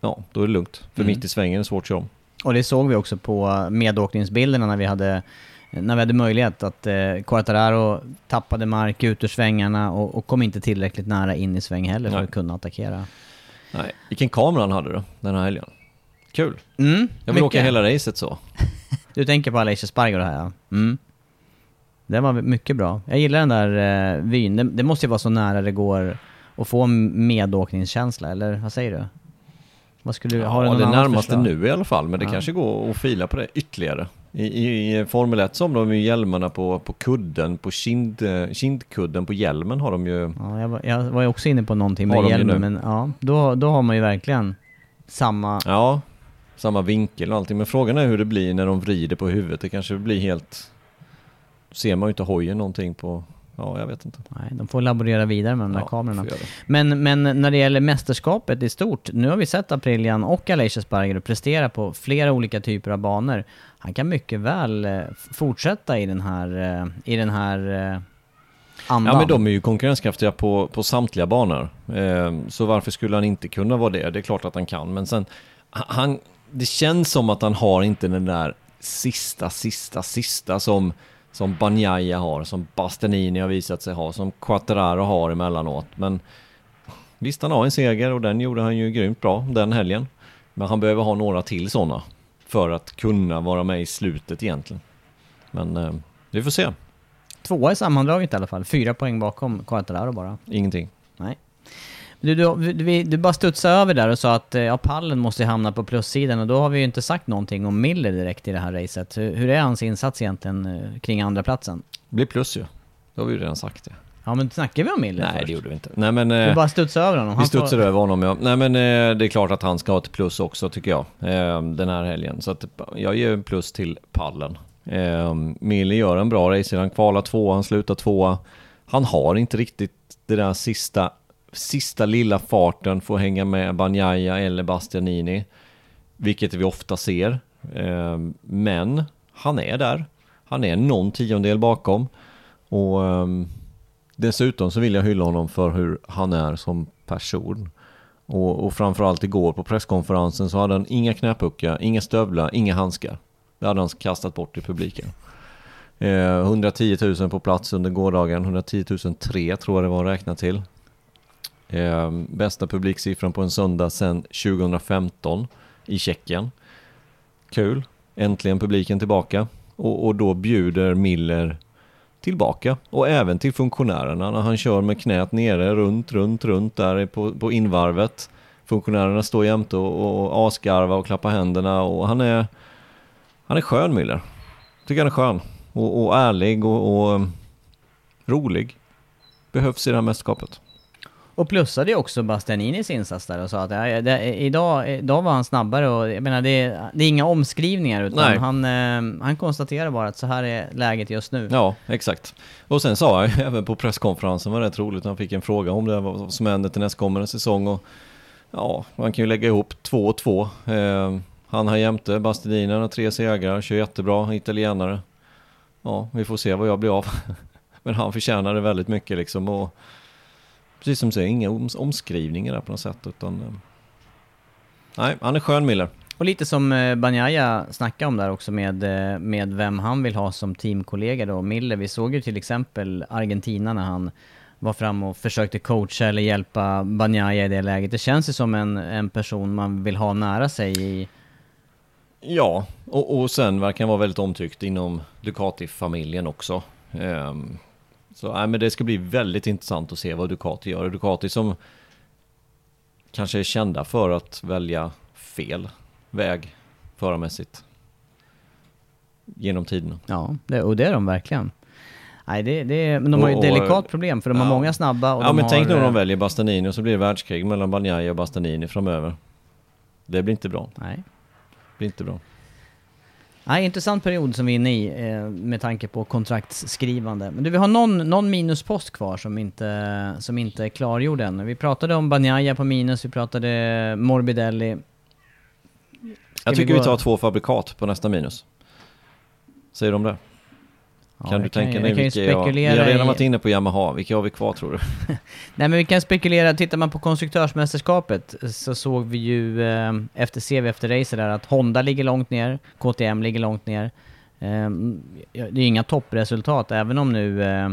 ja då är det lugnt. För Mm. mitt i svängen är det svårt att köra om. Och det såg vi också på medåkningsbilderna när vi hade, när vi hade möjlighet att eh, Quartararo tappade mark ut ur svängarna och, och kom inte tillräckligt nära in i sväng heller för Nej. att kunna attackera. Nej, vilken kamera han hade då, den här helgen. Kul! Mm, Jag vill åka mycket. hela racet så. Du tänker på Alicia Spargo här ja. Mm. Det var mycket bra. Jag gillar den där eh, vyn. Det, det måste ju vara så nära det går att få en medåkningskänsla, eller vad säger du? Vad skulle du, har du Ja, det närmaste förslag? nu i alla fall, men det Ja. kanske går att fila på det ytterligare. I, i, i Formel 1 så har de ju hjälmarna på, på kudden, på kind, kindkudden på hjälmen har de ju. Ja, jag, var, jag var ju också inne på någonting med hjälmen, men ja, då, då har man ju verkligen samma... Ja, samma vinkel och allting. Men frågan är hur det blir när de vrider på huvudet. Det kanske blir helt... Ser man ju inte hojen någonting på... Ja, jag vet inte. Nej, de får laborera vidare med de där Ja, kamerorna. Men, men när det gäller mästerskapet i stort, nu har vi sett Aprilian och Alicia Sparger prestera på flera olika typer av banor. Han kan mycket väl eh, fortsätta i den här, eh, i den här eh, andan. Ja, men de är ju konkurrenskraftiga på, på samtliga banor. Så varför skulle han inte kunna vara det? Det är klart att han kan, men sen... Han, det känns som att han har inte den där sista, sista, sista som, som Bagnaia har, som Bastianini har visat sig ha, som Quattararo har emellanåt. Men visst, han har en seger och den gjorde han ju grymt bra den helgen. Men han behöver ha några till sådana för att kunna vara med i slutet egentligen. Men eh, vi får se. Tvåa i sammandraget i alla fall, fyra poäng bakom Quartararo bara. Ingenting. Nej. Du, du, du, du bara studsade över där och sa att eh, ja, pallen måste hamna på plussidan och då har vi ju inte sagt någonting om Miller direkt i det här racet. Hur, hur är hans insats egentligen eh, kring andra platsen? Det blir plus ju. Det har vi ju redan sagt det. Ja men snackar vi om Miller Nej, först? det gjorde vi inte. Nej, men, Du eh, bara studsade över honom? vi Han studsar får- över honom, ja. Nej, men det är klart att han ska ha ett plus också, tycker jag, den här helgen. Så att jag ger en plus till pallen. Miller gör en bra race, han kvalar tvåa, han slutar tvåa. Han har inte riktigt det där sista, sista lilla farten får hänga med Banjaya eller Bastianini, vilket vi ofta ser. Ehm, men han är där. Han är någon tiondel bakom. Och ehm, dessutom så vill jag hylla honom för hur han är som person. Och, och framförallt igår på presskonferensen så hade han inga knäpuckar, inga stövlar, inga handskar. Det hade han kastat bort i publiken. Eh, 110 000 på plats under gårdagen, 110 003 tror jag det var räknat till. Eh, bästa publiksiffran på en söndag sedan 2015 i Tjeckien. Kul, äntligen publiken tillbaka. Och, och då bjuder Miller tillbaka och även till funktionärerna när han kör med knät nere runt, runt, runt där på, på invarvet. Funktionärerna står jämte och, och asgarvar och klappar händerna och han är han är skön Miller. Tycker han är skön och, och ärlig och, och mm, rolig. Behövs i det här mästerskapet. Och plussade ju också Bastianinis insats där och sa att ja, det, idag, idag var han snabbare och jag menar det, det är inga omskrivningar utan Nej. han, eh, han konstaterar bara att så här är läget just nu. Ja, exakt. Och sen sa jag ju även på presskonferensen var det rätt roligt, han fick en fråga om det, vad som händer till nästkommande säsong och ja, man kan ju lägga ihop två och två. Eh, Han här jämte, Bastianini har tre segrar, kör jättebra, italienare. Ja, vi får se vad jag blir av. Men han förtjänar det väldigt mycket liksom och precis som du säger, inga omskrivningar där på något sätt utan eh, nej, han är skön Miller. Och lite som eh, Banjaya snackade om där också med, eh, med vem han vill ha som teamkollega då, Miller. Vi såg ju till exempel Argentina när han var fram och försökte coacha eller hjälpa Banjaya i det läget. Det känns ju som en, en person man vill ha nära sig i... Ja, och, och sen verkar han vara väldigt omtyckt inom Ducati-familjen också. Um, så nej, men det ska bli väldigt intressant att se vad Ducati gör. Ducati som kanske är kända för att välja fel väg förarmässigt genom tiden. Ja, det, och det är de verkligen. Nej, det, det, men de har ju ett delikat problem för de ja. har många snabba och Ja, men har, tänk nu om de väljer Bastanini och så blir det världskrig mellan Bagnaia och Bastanini framöver. Det blir inte bra. Nej. Det blir inte bra. Nej, intressant period som vi är inne i eh, med tanke på kontraktsskrivande. Men du, vi har någon, någon minuspost kvar som inte, som inte är klargjord än. Vi pratade om Bagnaia på minus, vi pratade Morbidelli. Ska jag tycker vi, vi, tar två fabrikat på nästa minus. Säger de det? Ja, kan du kan, tänka dig vilka jag... Vi har redan varit inne på Yamaha, vilka har vi kvar tror du? Nej men vi kan spekulera, tittar man på konstruktörsmästerskapet så såg vi ju eh, efter CV efter racer där att Honda ligger långt ner, KTM ligger långt ner. Eh, det är inga toppresultat även om nu eh,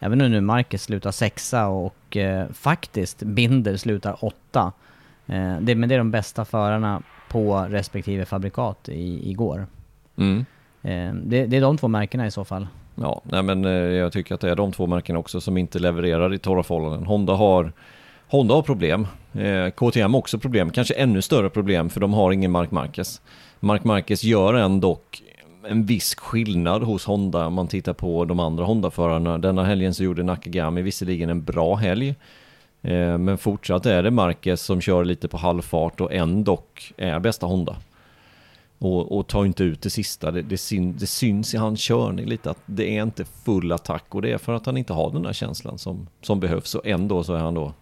Även om nu Marcus slutar sexa och eh, faktiskt Binder slutar åtta. Eh, det, men det är de bästa förarna på respektive fabrikat i, igår. Mm. Eh, det, det, är de två märkena i så fall. Ja, nej men eh, jag tycker att det är de två märkena också som inte levererar i torra förhållanden. Honda har, Honda har problem. Eh, KTM har också problem, kanske ännu större problem för de har ingen Mark Marquez. Mark Marquez gör ändå en viss skillnad hos Honda om man tittar på de andra Honda-förarna. Denna helgen så gjorde Nakagami visserligen en bra helg. Eh, men fortsatt är det Marquez som kör lite på halvfart och ändå är bästa Honda. Och, och tar inte ut det sista. Det, det, syn, det, syns i hans körning lite att det är inte full attack och det är för att han inte har den där känslan som, som behövs. Och ändå så är han då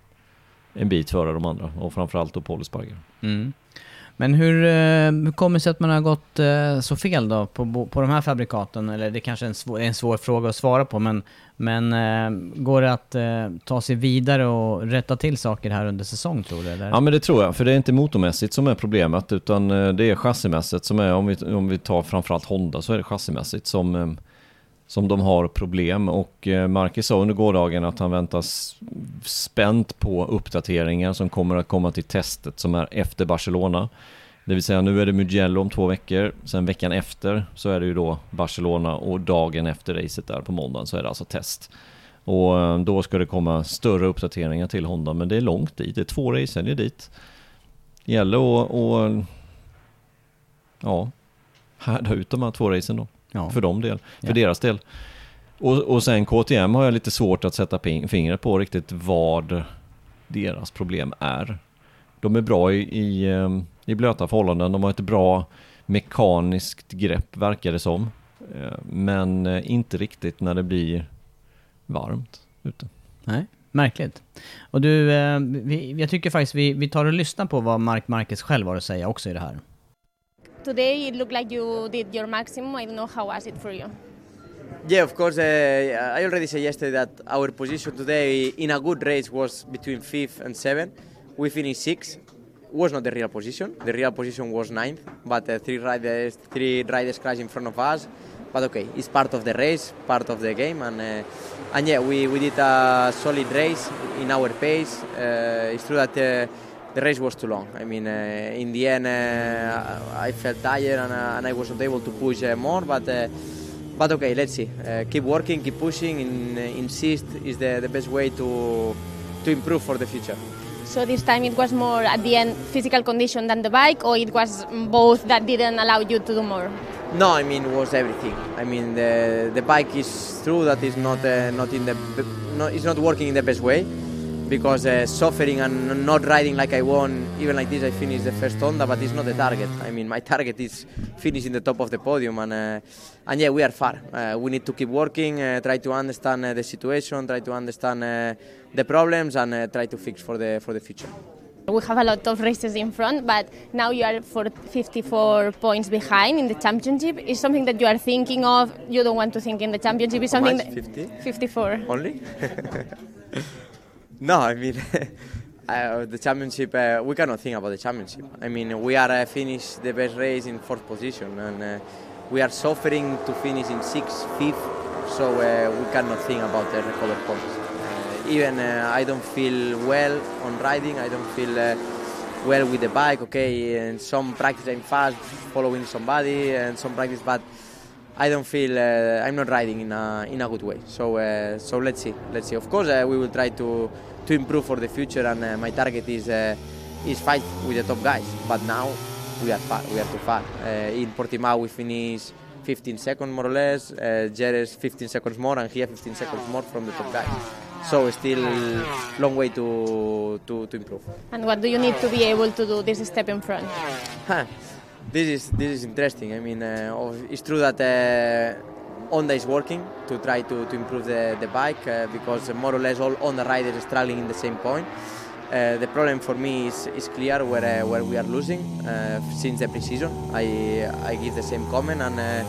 en bit före de andra och framförallt då Paul Sparger. Mm. Men hur, eh, hur kommer det sig att man har gått eh, så fel då på, på de här fabrikaten? Eller det kanske är en svår, en svår fråga att svara på, men, men eh, går det att ta sig vidare och rätta till saker här under säsong tror du? Eller? Ja men det tror jag, för det är inte motormässigt som är problemet, utan det är chassimässigt som är, om vi, om vi tar framförallt Honda, så är det chassimässigt som som de har problem och eh, Marcus sa under gårdagen att han väntas spänt på uppdateringar som kommer att komma till testet som är efter Barcelona. Det vill säga nu är det Mugello om två veckor, sen veckan efter så är det ju då Barcelona och dagen efter racet där på måndagen så är det alltså test. Och eh, då ska det komma större uppdateringar till Honda men det är långt dit, det är två racehelger dit. Det gäller att och, ja, härda ut de här två racen då. Ja. För dem del, för ja. deras del. Och, och sen KTM har jag lite svårt att sätta fingret på riktigt vad deras problem är. De är bra i, i, ehm, i blöta förhållanden, de har ett bra mekaniskt grepp verkar det som. Eh, men eh, inte riktigt när det blir varmt ute. Nej, märkligt. Och du, eh, vi, jag tycker faktiskt vi, vi tar och lyssnar på vad Mark Marquez själv har att säga också i det här. Today it looked like you did your maximum. I don't know how was it for you? Yeah, of course. Uh, I already said yesterday that our position today in a good race was between fifth and seventh. We finished sixth. Was not the real position. The real position was ninth, but uh, three riders, three riders crashed in front of us. But okay, it's part of the race, part of the game, and uh, and yeah, we, we did a solid race in our pace. Uh, it's true that uh, the race was too long. I mean, uh, in the end, uh, I felt tired and, uh, and I was not able to push uh, more. But uh, but okay, let's see. Uh, keep working, keep pushing. In, insist is the, the best way to to improve for the future. So this time it was more at the end physical condition than the bike, or it was both that didn't allow you to do more. No, I mean it was everything. I mean the the bike is true that is not not in the not, it's not working in the best way because uh, suffering and not riding like I want, even like this, I finished the first Honda, but it's not the target. I mean, my target is finishing the top of the podium, and uh, and yeah, we are far. Uh, we need to keep working, uh, try to understand uh, the situation, try to understand uh, the problems, and try to fix for the for the future. We have a lot of races in front, but now you are for 54 points behind in the championship. Is something that you are thinking of? You don't want to think in the championship. Is How something much? that 50? 54. Only? no, I mean, uh, the championship, uh, we cannot think about the championship. I mean, we are uh, finished the best race in fourth position and uh, we are suffering to finish in sixth, fifth, so uh, we cannot think about the recovered points. Uh, even I don't feel well on riding, I don't feel well with the bike, okay, and some practice I'm fast following somebody and some practice, but I don't feel uh, I'm not riding in a in a good way. So uh, so let's see, let's see. Of course, uh, we will try to to improve for the future, and uh, my target is uh, is fight with the top guys. But now we are far, we are too far. Uh, in Portimao we finish 15 seconds more or less. Uh, Jerez 15 seconds more, and here 15 seconds more from the top guys. So still long way to to, to improve. And what do you need to be able to do this step in front? Huh. This is this is interesting. I mean, uh, it's true that uh, Honda is working to try to, to improve the, the bike uh, because more or less all Honda riders are struggling in the same point. Uh, the problem for me is, is clear where uh, where we are losing uh, since the preseason. I I give the same comment and. Uh,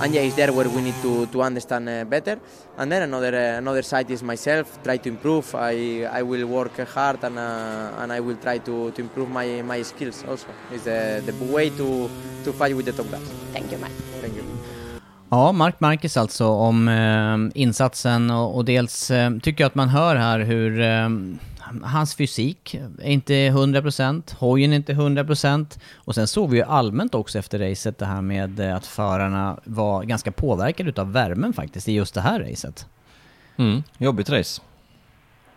and yeah, it's there where we need to, to understand uh, better. And then another another side is myself, try to improve. I, I will work hard and and I will try to, to improve my, my skills also. It's the, the way to, to fight with the top guys. Thank you, Mark. Ja, Mark Marquez alltså om eh, insatsen och, och dels eh, tycker jag att man hör här hur eh, hans fysik är inte 100%, hojen är inte 100% och sen såg vi ju allmänt också efter racet det här med eh, att förarna var ganska påverkade utav värmen faktiskt i just det här racet. Mm, jobbigt race.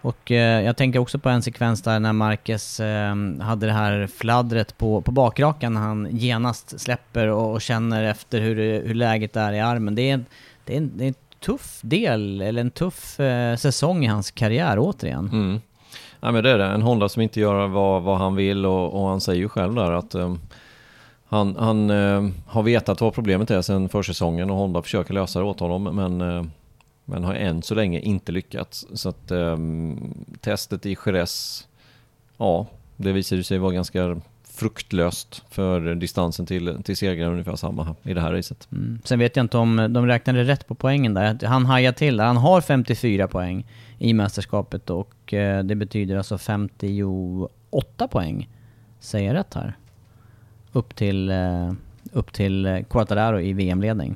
Och eh, jag tänker också på en sekvens där när Marquez eh, hade det här fladdret på, på bakrakan när han genast släpper och, och känner efter hur, hur läget är i armen. Det är, en- det är, en, det är en tuff del, eller en tuff eh, säsong i hans karriär återigen. Mm. Ja, men det är det. En Honda som inte gör vad, vad han vill och, och han säger ju själv där att eh, han, han eh, har vetat vad problemet är sedan försäsongen och Honda försöker lösa det åt honom men, eh, men har än så länge inte lyckats. Så att eh, testet i Jerez, ja, det visade sig vara ganska fruktlöst för distansen till, till segraren ungefär samma här, i det här racet. Mm. Sen vet jag inte om eh, de räknade rätt på poängen där. Han hajade till där. Han har 54 poäng i mästerskapet och eh, det betyder alltså 58 poäng. Säger jag rätt här? Upp till, eh, upp till eh, Quartararo i VM-ledning.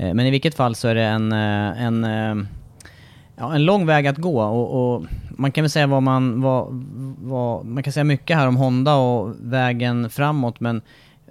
Eh, men i vilket fall så är det en, eh, en, eh, ja, en lång väg att gå. Och, och man kan väl säga vad man, vad, vad, man kan säga mycket här om Honda och vägen framåt men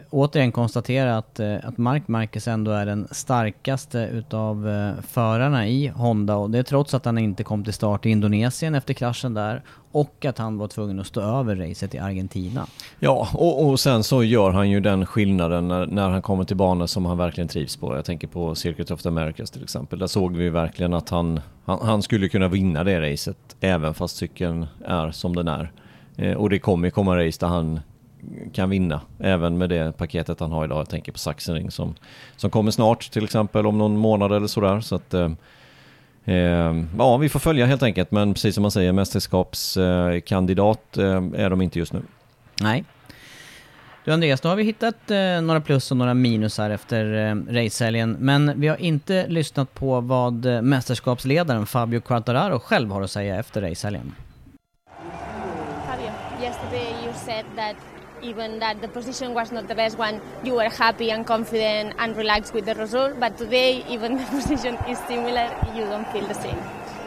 återigen konstatera att, eh, att Mark Marquez ändå är den starkaste utav eh, förarna i Honda och det är trots att han inte kom till start i Indonesien efter kraschen där och att han var tvungen att stå över racet i Argentina. Ja, och, och sen så gör han ju den skillnaden när, när han kommer till banor som han verkligen trivs på. Jag tänker på Circuit of the Americas till exempel. Där såg vi verkligen att han, han, han skulle kunna vinna det racet även fast cykeln är som den är. Eh, och det kommer komma race där han kan vinna även med det paketet han har idag. Jag tänker på Sachsenring som, som kommer snart till exempel om någon månad eller sådär. Så att, eh, Eh, ja, vi får följa helt enkelt, men precis som man säger, mästerskapskandidat eh, är de inte just nu. Nej. Du Andreas, då har vi hittat eh, några plus och några minus här efter eh, racehelgen. Men vi har inte lyssnat på vad eh, mästerskapsledaren Fabio Quartararo själv har att säga efter racehelgen. Fabio, yesterday you said that even that the position was not the best one, you were happy and confident and relaxed with the result. But today, even the position is similar, you don't feel the same.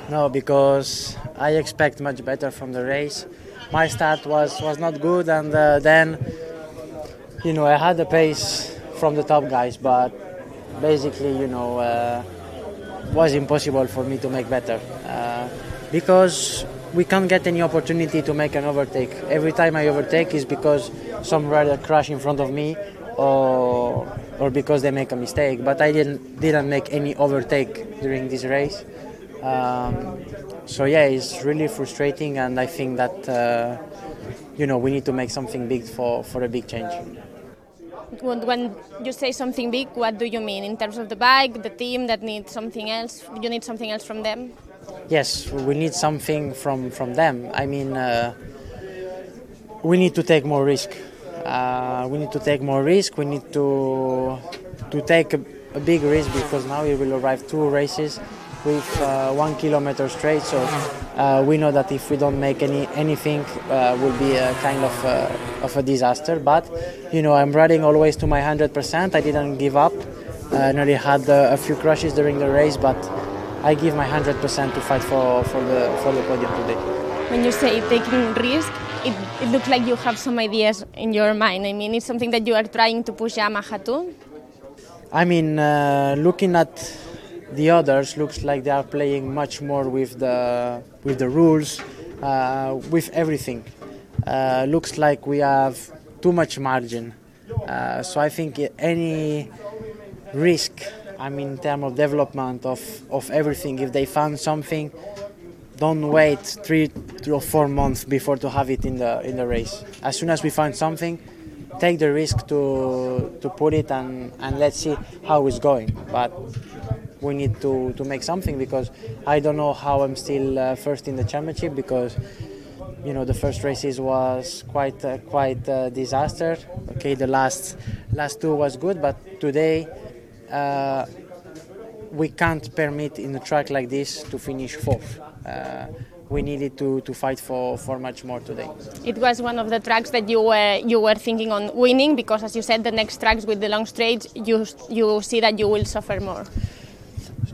No, because I expect much better from the race. My start was, was not good, and uh, then, you know, I had the pace from the top guys, but basically, you know, uh, was impossible for me to make better uh, because we can't get any opportunity to make an overtake. Every time I overtake is because some rider crash in front of me or or because they make a mistake. But I didn't didn't make any overtake during this race. Um, so yeah, it's really frustrating, and I think that uh, you know we need to make something big for for a big change. When, you say something big, what do you mean in terms of the bike, the team that needs something else? You need something else from them? Yes, we need something from from them. I mean, uh, we need to take more risk. Uh, we need to take more risk. We need to to take a, a big risk because now we will arrive two races with uh, one kilometer straight. So uh, we know that if we don't make any anything, uh, will be a kind of uh, of a disaster. But you know, I'm riding always to my 100%. I didn't give up. I nearly had a few crashes during the race, but I give my 100% to fight for, for the for the podium today. When you say taking risk, it, it looks like you have some ideas in your mind. I mean, it's something that you are trying to push Yamaha to. I mean, uh, looking at the others, looks like they are playing much more with the with the rules, uh, with everything. Uh, looks like we have too much margin. Uh, so I think any risk, I mean, in terms of development of, of everything, if they found something, don't wait three or four months before to have it in the in the race. As soon as we find something, take the risk to to put it and, and let's see how it's going. But we need to, to make something because I don't know how I'm still uh, first in the championship because you know the first races was quite uh, quite a disaster. Okay, the last last two was good, but today uh, we can't permit in a track like this to finish fourth. Uh, we needed to, to fight for, for much more today. It was one of the tracks that you were you were thinking on winning because, as you said, the next tracks with the long straights, you you see that you will suffer more.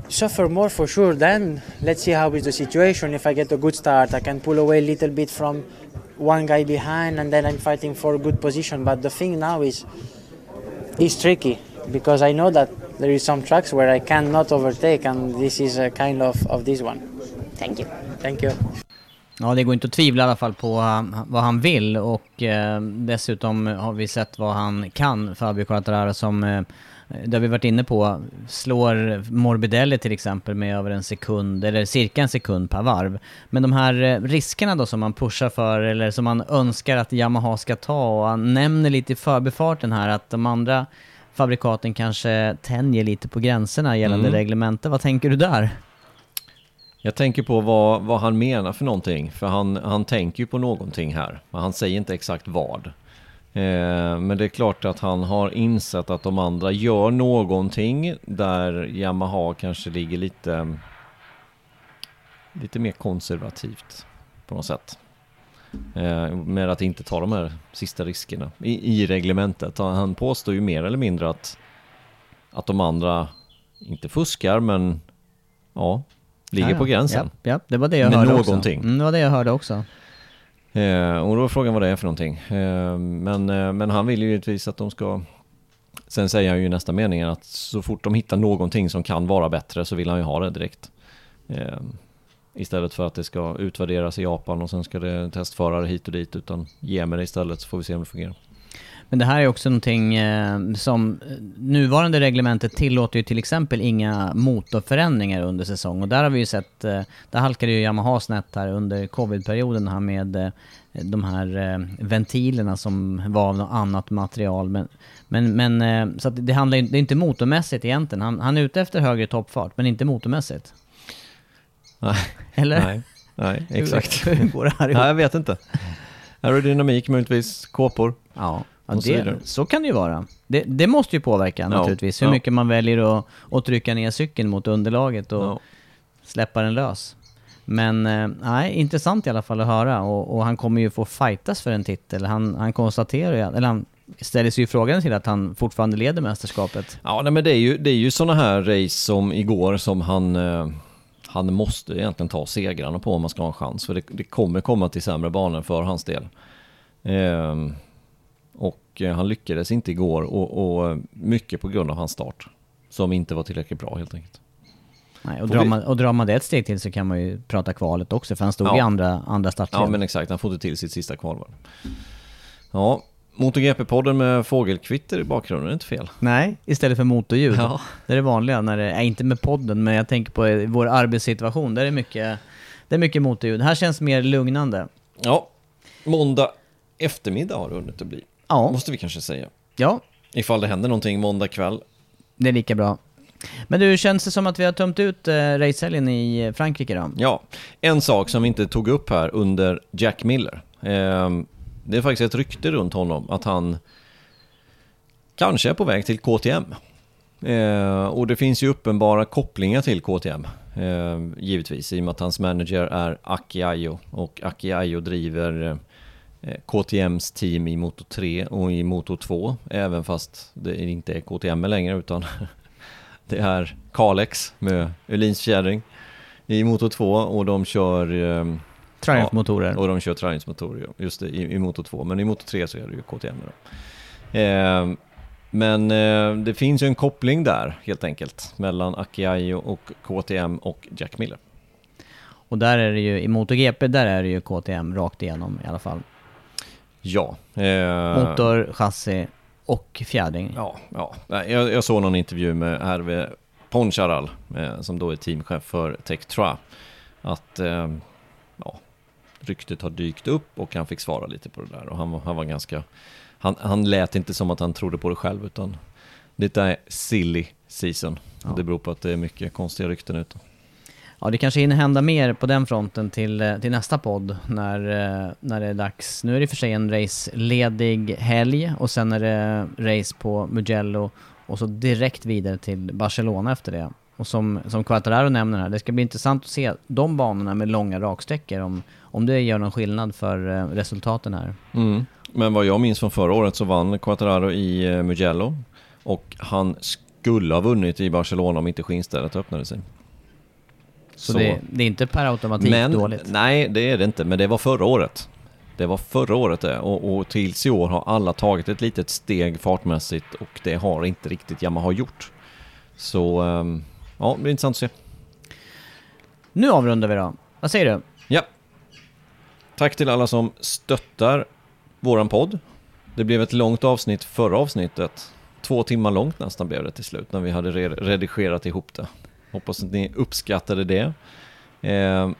Suffer more for sure. Then let's see how is the situation. If I get a good start, I can pull away a little bit from one guy behind, and then I'm fighting for a good position. But the thing now is is tricky because I know that there is some tracks where I cannot overtake, and this is a kind of of this one. Thank you. Thank you. Ja, det går inte att tvivla i alla fall på uh, vad han vill och uh, dessutom har vi sett vad han kan, Fabio Quartararo, som uh, det har vi varit inne på, slår Morbidelli till exempel med över en sekund, eller cirka en sekund per varv. Men de här riskerna då som man pushar för, eller som man önskar att Yamaha ska ta, och han nämner lite i förbifarten här att de andra fabrikaten kanske tänjer lite på gränserna gällande Mm. reglementet. Vad tänker du där? Jag tänker på vad, vad han menar för någonting, för han, han tänker ju på någonting här, men han säger inte exakt vad. Eh, men det är klart att han har insett att de andra gör någonting där Yamaha kanske ligger lite, lite mer konservativt på något sätt. Eh, med att inte ta de här sista riskerna i, i reglementet. Han, påstår ju mer eller mindre att, att de andra inte fuskar, men ja, ligger Ja, ja. på gränsen. Ja, ja, det var det jag Med hörde någonting. också. Mm, det var det jag hörde också. Eh, och då är frågan vad det är för någonting. Eh, men, eh, men han vill ju givetvis att de ska... Sen säger han ju i nästa mening att så fort de hittar någonting som kan vara bättre så vill han ju ha det direkt. Istället för att det ska utvärderas i Japan och sen ska det testförare hit och dit. Utan ge mig det istället så får vi se om det fungerar. Men det här är också någonting eh, som eh, nuvarande reglementet tillåter ju till exempel inga motorförändringar under säsong och där har vi ju sett, eh, där halkade ju Yamaha snett här under covidperioden här med de här ventilerna som var av något annat material. Men, men, men så att det handlar ju, det är inte motormässigt egentligen. Han, han är ute efter högre toppfart, men inte motormässigt. Nej. Eller? Nej, nej exakt. Hur, hur går det här ihop? Nej, jag vet inte. Aerodynamik möjligtvis, kåpor. Ja, ja det, så kan det ju vara. Det, det måste ju påverka Ja, naturligtvis, hur ja. mycket man väljer att, att trycka ner cykeln mot underlaget och släppa den lös. Men eh, nej, intressant i alla fall att höra och, och han kommer ju få fightas för en titel. Han, han konstaterar ju, eller han ställer sig ju frågan till att han fortfarande leder mästerskapet. Ja, nej, men det är ju, det är ju sådana här race som igår som han, eh, han måste egentligen ta segrarna på om man ska ha en chans. För det, det kommer komma till sämre banor för hans del. Ehm, och eh, han lyckades inte igår och, och eh, mycket på grund av hans start. Som inte var tillräckligt bra helt enkelt. Nej, och, drar man, och drar man det ett steg till så kan man ju prata kvalet också, för han stod i andra, andra startled. Ja men exakt, han får inte till sitt sista kvalvarv. Ja, MotoGP-podden med fågelkvitter i bakgrunden är inte fel. Nej, istället för motorljud. Ja. Det är det vanliga när det, är inte med podden, men jag tänker på vår arbetssituation. Där är det mycket, det är mycket motorljud. Här känns mer lugnande. Ja, måndag eftermiddag har det hunnit att bli. Ja. Måste vi kanske säga. Ja. Ifall det händer någonting måndag kväll. Det är lika bra. Men du, känns det som att vi har tömt ut eh, racehelgen i Frankrike då? Ja, en sak som vi inte tog upp här under Jack Miller. Ehm, det är faktiskt ett rykte runt honom att han kanske är på väg till KTM. Eh, och det finns ju uppenbara kopplingar till KTM. Eh, givetvis, i och med att hans manager är Aki Ayo. Och Aki Ayo driver eh, KTMs team i Moto 3 och i Moto 2. Även fast det inte är KTM längre utan det är Kalex med Öhlins fjädring i Moto 2 och de kör eh, Triumph-motorer. Ja, och de kör Triumph-motorer, just det, i, i Moto 2. Men i Moto 3 så är det ju KTM då. Eh, men eh, det finns ju en koppling där helt enkelt mellan Aki och KTM och Jack Miller. Och där är det ju, i MotoGP, där är det ju KTM rakt igenom i alla fall. Ja. Eh, Motor, chassi och fjädring. Ja, ja. Jag, jag såg någon intervju med Herve Poncharal, eh, som då är teamchef för Tectra, att eh, ryktet har dykt upp och han fick svara lite på det där och han, han var ganska han, han lät inte som att han trodde på det själv utan det är silly season. Ja. Det beror på att det är mycket konstiga rykten ute. Ja, det kanske hinner hända mer på den fronten till, eh, till nästa podd när, eh, när det är dags. Nu är det för sig en raceledig helg och sen är det race på Mugello och så direkt vidare till Barcelona efter det. Och som, som Quattararo nämner här, det ska bli intressant att se de banorna med långa raksträckor om, om det gör någon skillnad för eh, resultaten här. Mm. Men vad jag minns från förra året så vann Quattararo i eh, Mugello och han skulle ha vunnit i Barcelona om inte skinnstället öppnade sig. Så, så. Det, det, är inte per automatik men, dåligt? Nej, det är det inte, men det var förra året. Det var förra året det och, och tills i år har alla tagit ett litet steg fartmässigt och det har inte riktigt Yamaha gjort. Så um, ja, det blir intressant att se. Nu avrundar vi då. Vad säger du? Ja. Tack till alla som stöttar våran podd. Det blev ett långt avsnitt förra avsnittet. Två timmar långt nästan blev det till slut när vi hade redigerat ihop det. Hoppas att ni uppskattade det. Eh,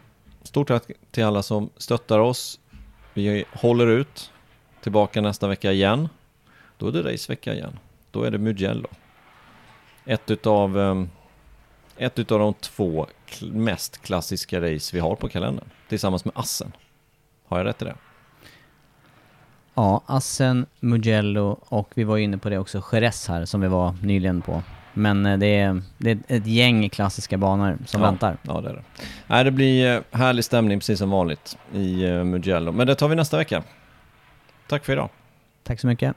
stort tack till alla som stöttar oss. Vi håller ut. Tillbaka nästa vecka igen. Då är det racevecka igen. Då är det Mugello. Ett utav, eh, ett utav de två mest klassiska race vi har på kalendern. Tillsammans med Assen. Har jag rätt i det? Ja, Assen, Mugello och vi var inne på det också, Jerez här som vi var nyligen på. Men eh, det är, det är ett gäng klassiska banor som ja, väntar. Ja, det är det. Nej, det blir eh, härlig stämning precis som vanligt i eh, Mugello. Men det tar vi nästa vecka. Tack för idag. Tack så mycket.